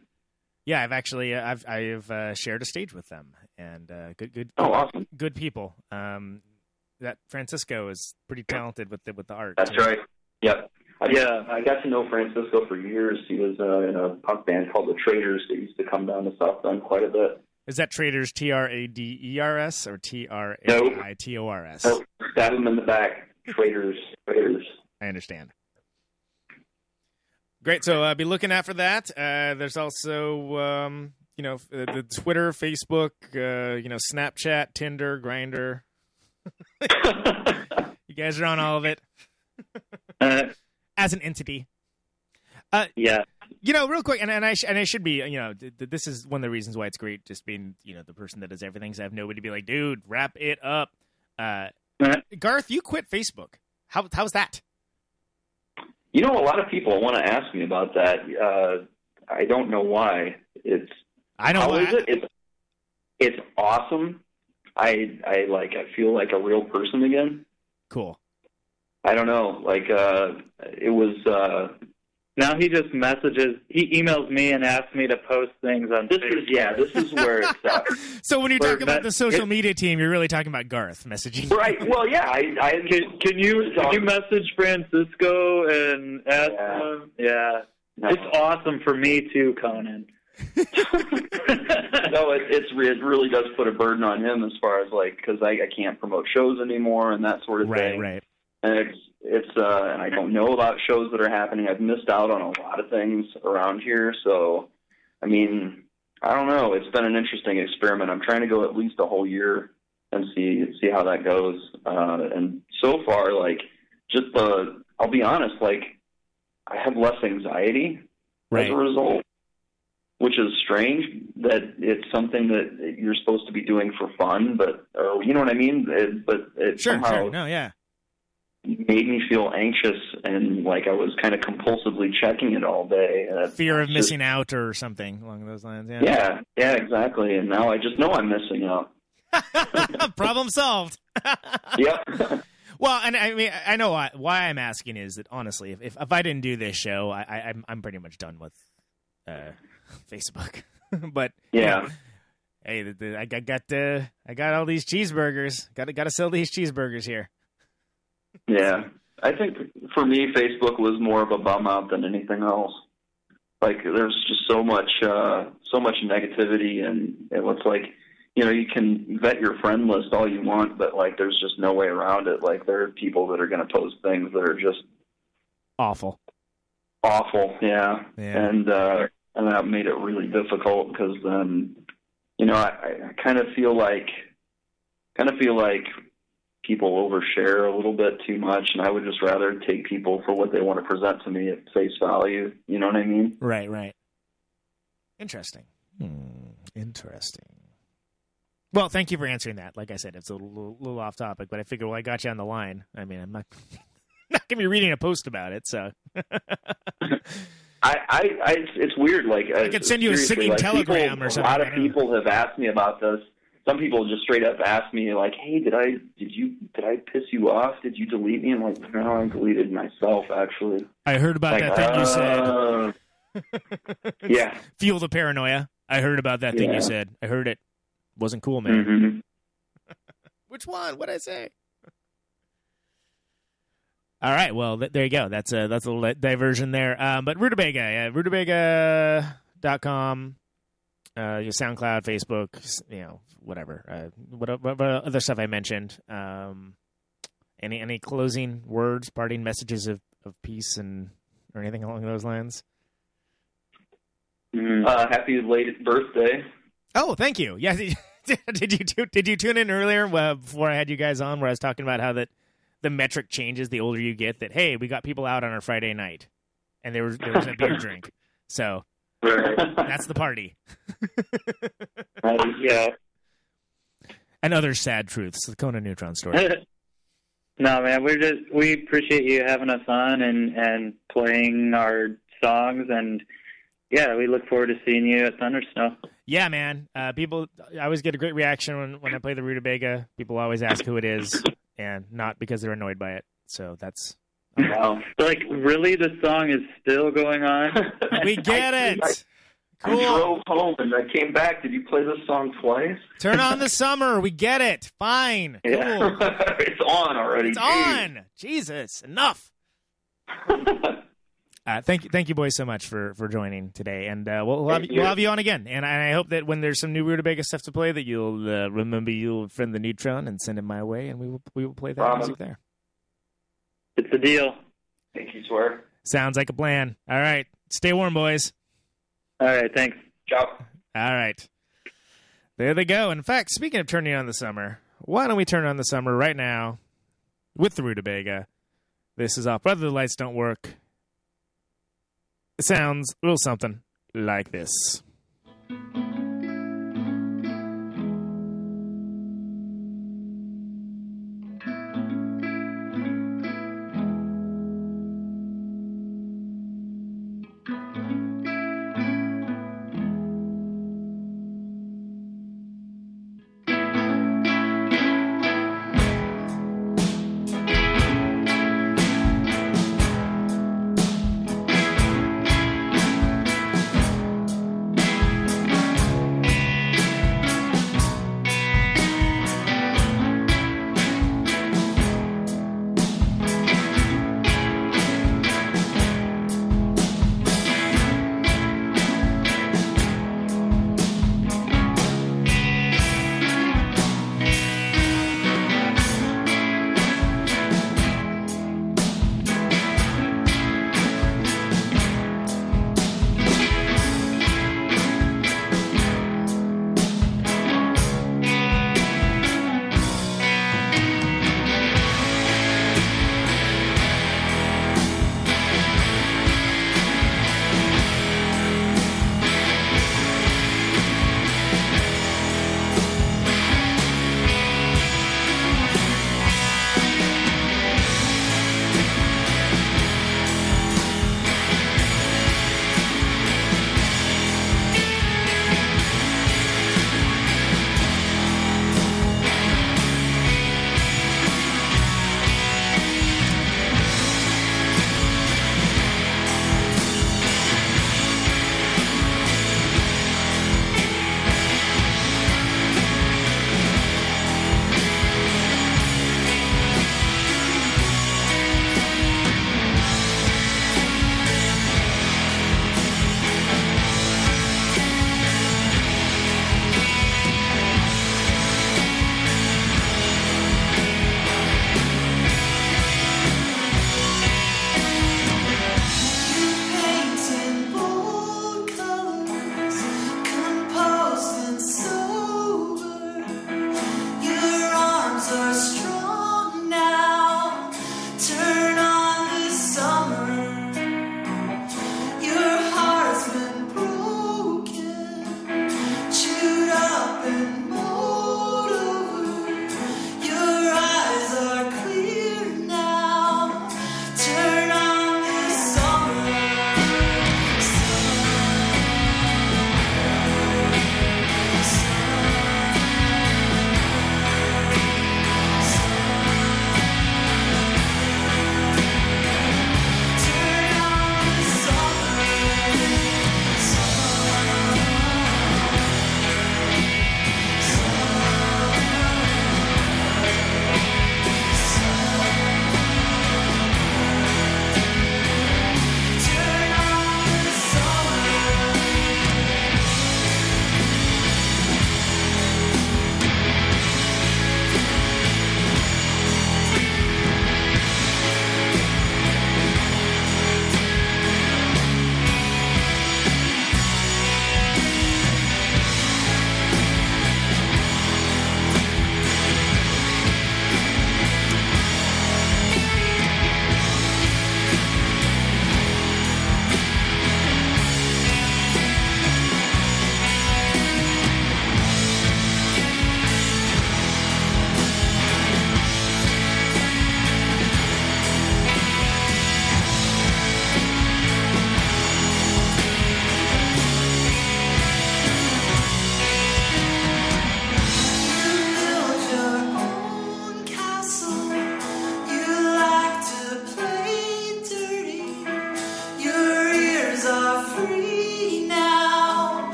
Yeah, I've actually uh, I've I've uh, shared a stage with them, and uh, good good Oh, awesome. good people. Um, that Francisco is pretty talented with the with the art. That's too. right. Yep. Yeah. I got to know Francisco for years. He was uh, in a punk band called the Traders that used to come down to South Bend quite a bit. Is that traders T R A D E R S or T R A I T O R S? Oh, stab him in the back. Traders. Traders. I understand. Great. So uh, be looking out for that. Uh, there's also um, you know uh, the Twitter, Facebook, uh, you know Snapchat, Tinder, Grindr. you guys are on all of it uh, as an entity. Uh, yeah. You know, real quick, and, and I sh- and I should be, you know, th- th- this is one of the reasons why it's great, just being, you know, the person that does everything. So I have nobody to be like, dude, wrap it up. Uh, Garth, you quit Facebook. How how's that? You know, a lot of people want to ask me about that. Uh, I don't know why. It's I don't know how it? It's it's awesome. I I like I feel like a real person again. Cool. I don't know. Like uh, it was. Uh, Now he just messages. He emails me and asks me to post things on. this is yeah. This is where it's at. So when you Or talk about the social it- media team, you're really talking about Garth messaging. right. Well, yeah. I I Can, can you can you message Francisco and ask Yeah. him? Yeah, No. it's awesome for me too, Conan. no, it, it's it really does put a burden on him as far as like because I, I can't promote shows anymore and that sort of Right, thing. right. And it's it's uh, and I don't know about shows that are happening. I've missed out on a lot of things around here. So, I mean, I don't know. It's been an interesting experiment. I'm trying to go at least a whole year and see see how that goes. Uh, and so far, like just the I'll be honest, like I have less anxiety Right. as a result, which is strange that it's something that you're supposed to be doing for fun, but or you know what I mean. It, but it Sure, somehow sure. No, yeah. Made me feel anxious and like I was kind of compulsively checking it all day. Fear of just- missing out or something along those lines. Yeah. Yeah, yeah, exactly. And now I just know I'm missing out. Problem solved. Yep. Well, and I mean, I know why, why I'm asking is that honestly, if, if if I didn't do this show, I, I I'm I'm pretty much done with uh, Facebook. but you Yeah. know, hey, the, the, I got got uh, I got all these cheeseburgers. Got to got to sell these cheeseburgers here. Yeah, I think for me, Facebook was more of a bum out than anything else. Like there's just so much, uh, so much negativity, and it was like, you know, you can vet your friend list all you want, but like, there's just no way around it. Like there are people that are going to post things that are just Awful. awful. Yeah, Yeah. and uh, and that made it really difficult because then, you know, I, I kind of feel like, kind of feel like people overshare a little bit too much, and I would just rather take people for what they want to present to me at face value. You know what I mean? Right. Right. Interesting. Hmm, interesting. Well, thank you for answering that. Like I said, it's a little, little off topic, but I figure, well, I got you on the line. I mean, I'm not not gonna be reading a post about it, so I, I, I it's, it's weird. Like I could send you a singing like, telegram people, or something. A lot of people have asked me about this. Some people just straight up ask me, like, "Hey, did I did you did I piss you off? Did you delete me?" I'm like, "No, I deleted myself actually." I heard about Like, that thing you said. uh, yeah. Fuel the paranoia. I heard about that thing Yeah. you said. I heard it. Wasn't cool, man. hmm Which one? What'd I say? All right. Well, th- there you go. That's a that's a little diversion there. Um, but Rutabega, yeah, rutabega.com, uh, your SoundCloud, Facebook, you know, whatever, uh, what, what, what other stuff I mentioned. Um, any any closing words, parting messages of, of peace and or anything along those lines? Uh, happy late birthday. Oh, thank you. Yeah, did, did you did you tune in earlier uh, before I had you guys on, where I was talking about how that the metric changes the older you get? That hey, we got people out on our Friday night, and there was there was a beer drink, so that's the party. yeah. And other sad truths, the Conan Neutron story. no, man, we're just we appreciate you having us on and and playing our songs and yeah, we look forward to seeing you at Thunder Snow. yeah, man. Uh, people, I always get a great reaction when when I play the Rutabega. People always ask who it is, and not because they're annoyed by it. So that's Wow. Like, really, the song is still going on? we get it. I Cool. drove home and I came back. Did you play this song twice? Turn on the summer. We get it. Fine. Cool. Yeah. it's on already. It's Jeez. on. Jesus, enough. Uh, thank you, thank you, boys, so much for for joining today, and uh, we'll, we'll, have, we'll you. have you on again. And I, I hope that when there's some new Rutabega stuff to play, that you'll uh, remember you'll friend the Neutron and send it my way, and we will we will play that Promise. music there. It's a deal. Thank you, swear. Sounds like a plan. All right, stay warm, boys. All right, thanks. Ciao. All right, there they go. In fact, speaking of turning on the summer, why don't we turn on the summer right now with the Rutabega? This is off. Brother, the lights don't work. It sounds a little something like this.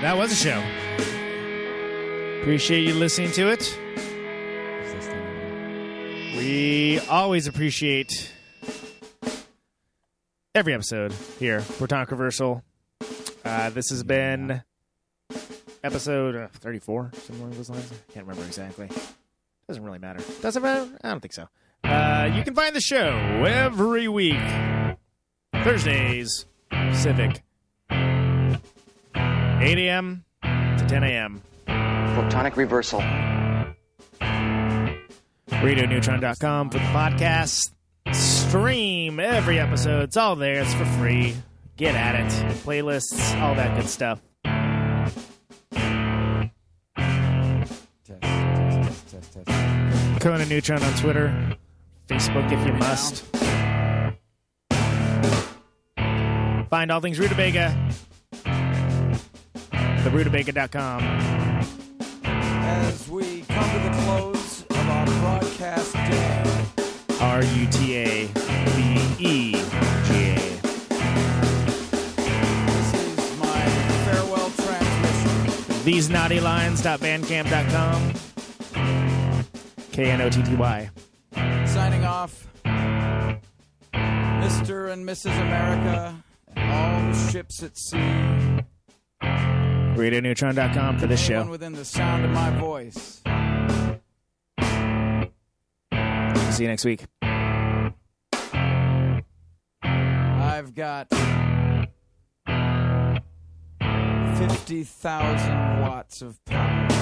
That was a show. Appreciate you listening to it. We always appreciate every episode here, Protonic Reversal. Uh, this has been episode uh, 34, something along those lines. I can't remember exactly. Doesn't really matter. Does it matter? I don't think so. Uh, you can find the show every week, Thursdays, Pacific, 8 a.m. to 10 a.m. Protonic reversal. RadioNeutron.com for the podcast. Stream every episode. It's all there. It's for free. Get at it. Playlists, all that good stuff. Conan Neutron on Twitter. Facebook if you must. Find all things Rutabega. TheRutabega.com. As we come to the close of our broadcast day, R U T A B E G A. this is my farewell transmission. These knotty lines.bandcamp.com. K N O T T Y. Signing off, Mr. and Mrs. America, all the ships at sea, RadioNeutron.com for this show. within the sound of my voice. See you next week. I've got 50,000 watts of power.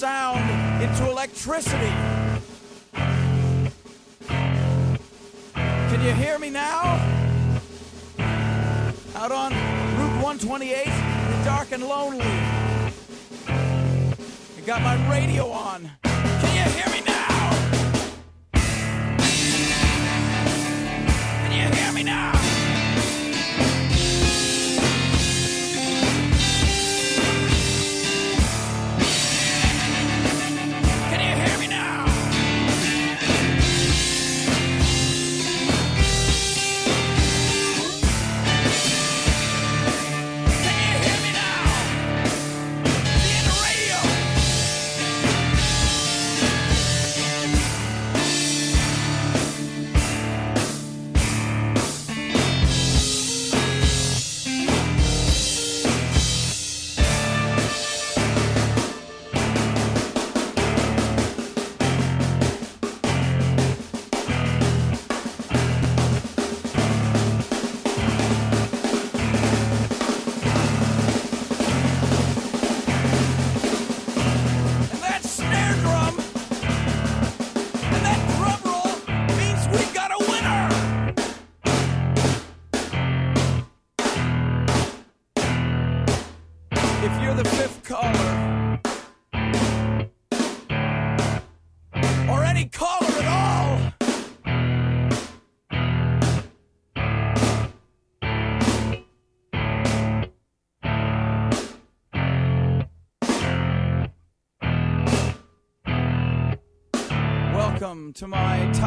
Sound into electricity. Can you hear me now? Out on Route 128, it's dark and lonely. I got my radio on. Can you hear me now? Can you hear me now?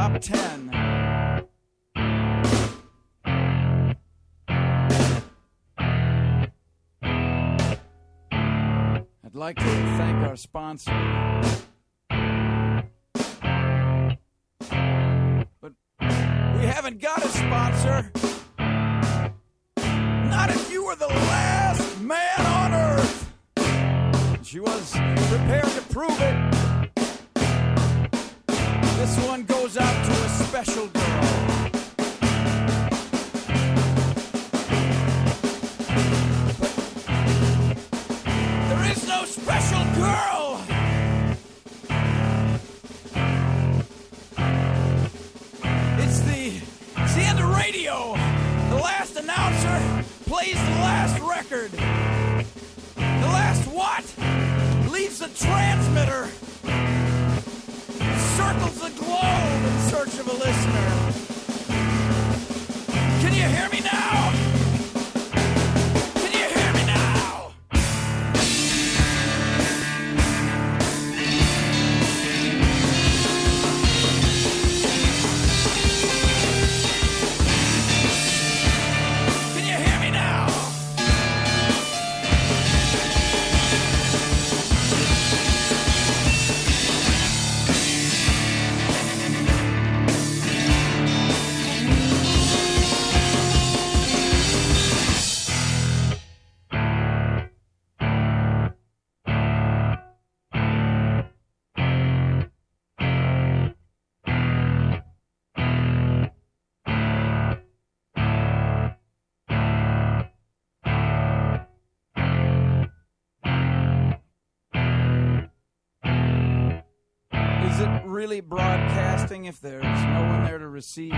Top 10. I'd like to thank our sponsor. Special really broadcasting if there's no one there to receive?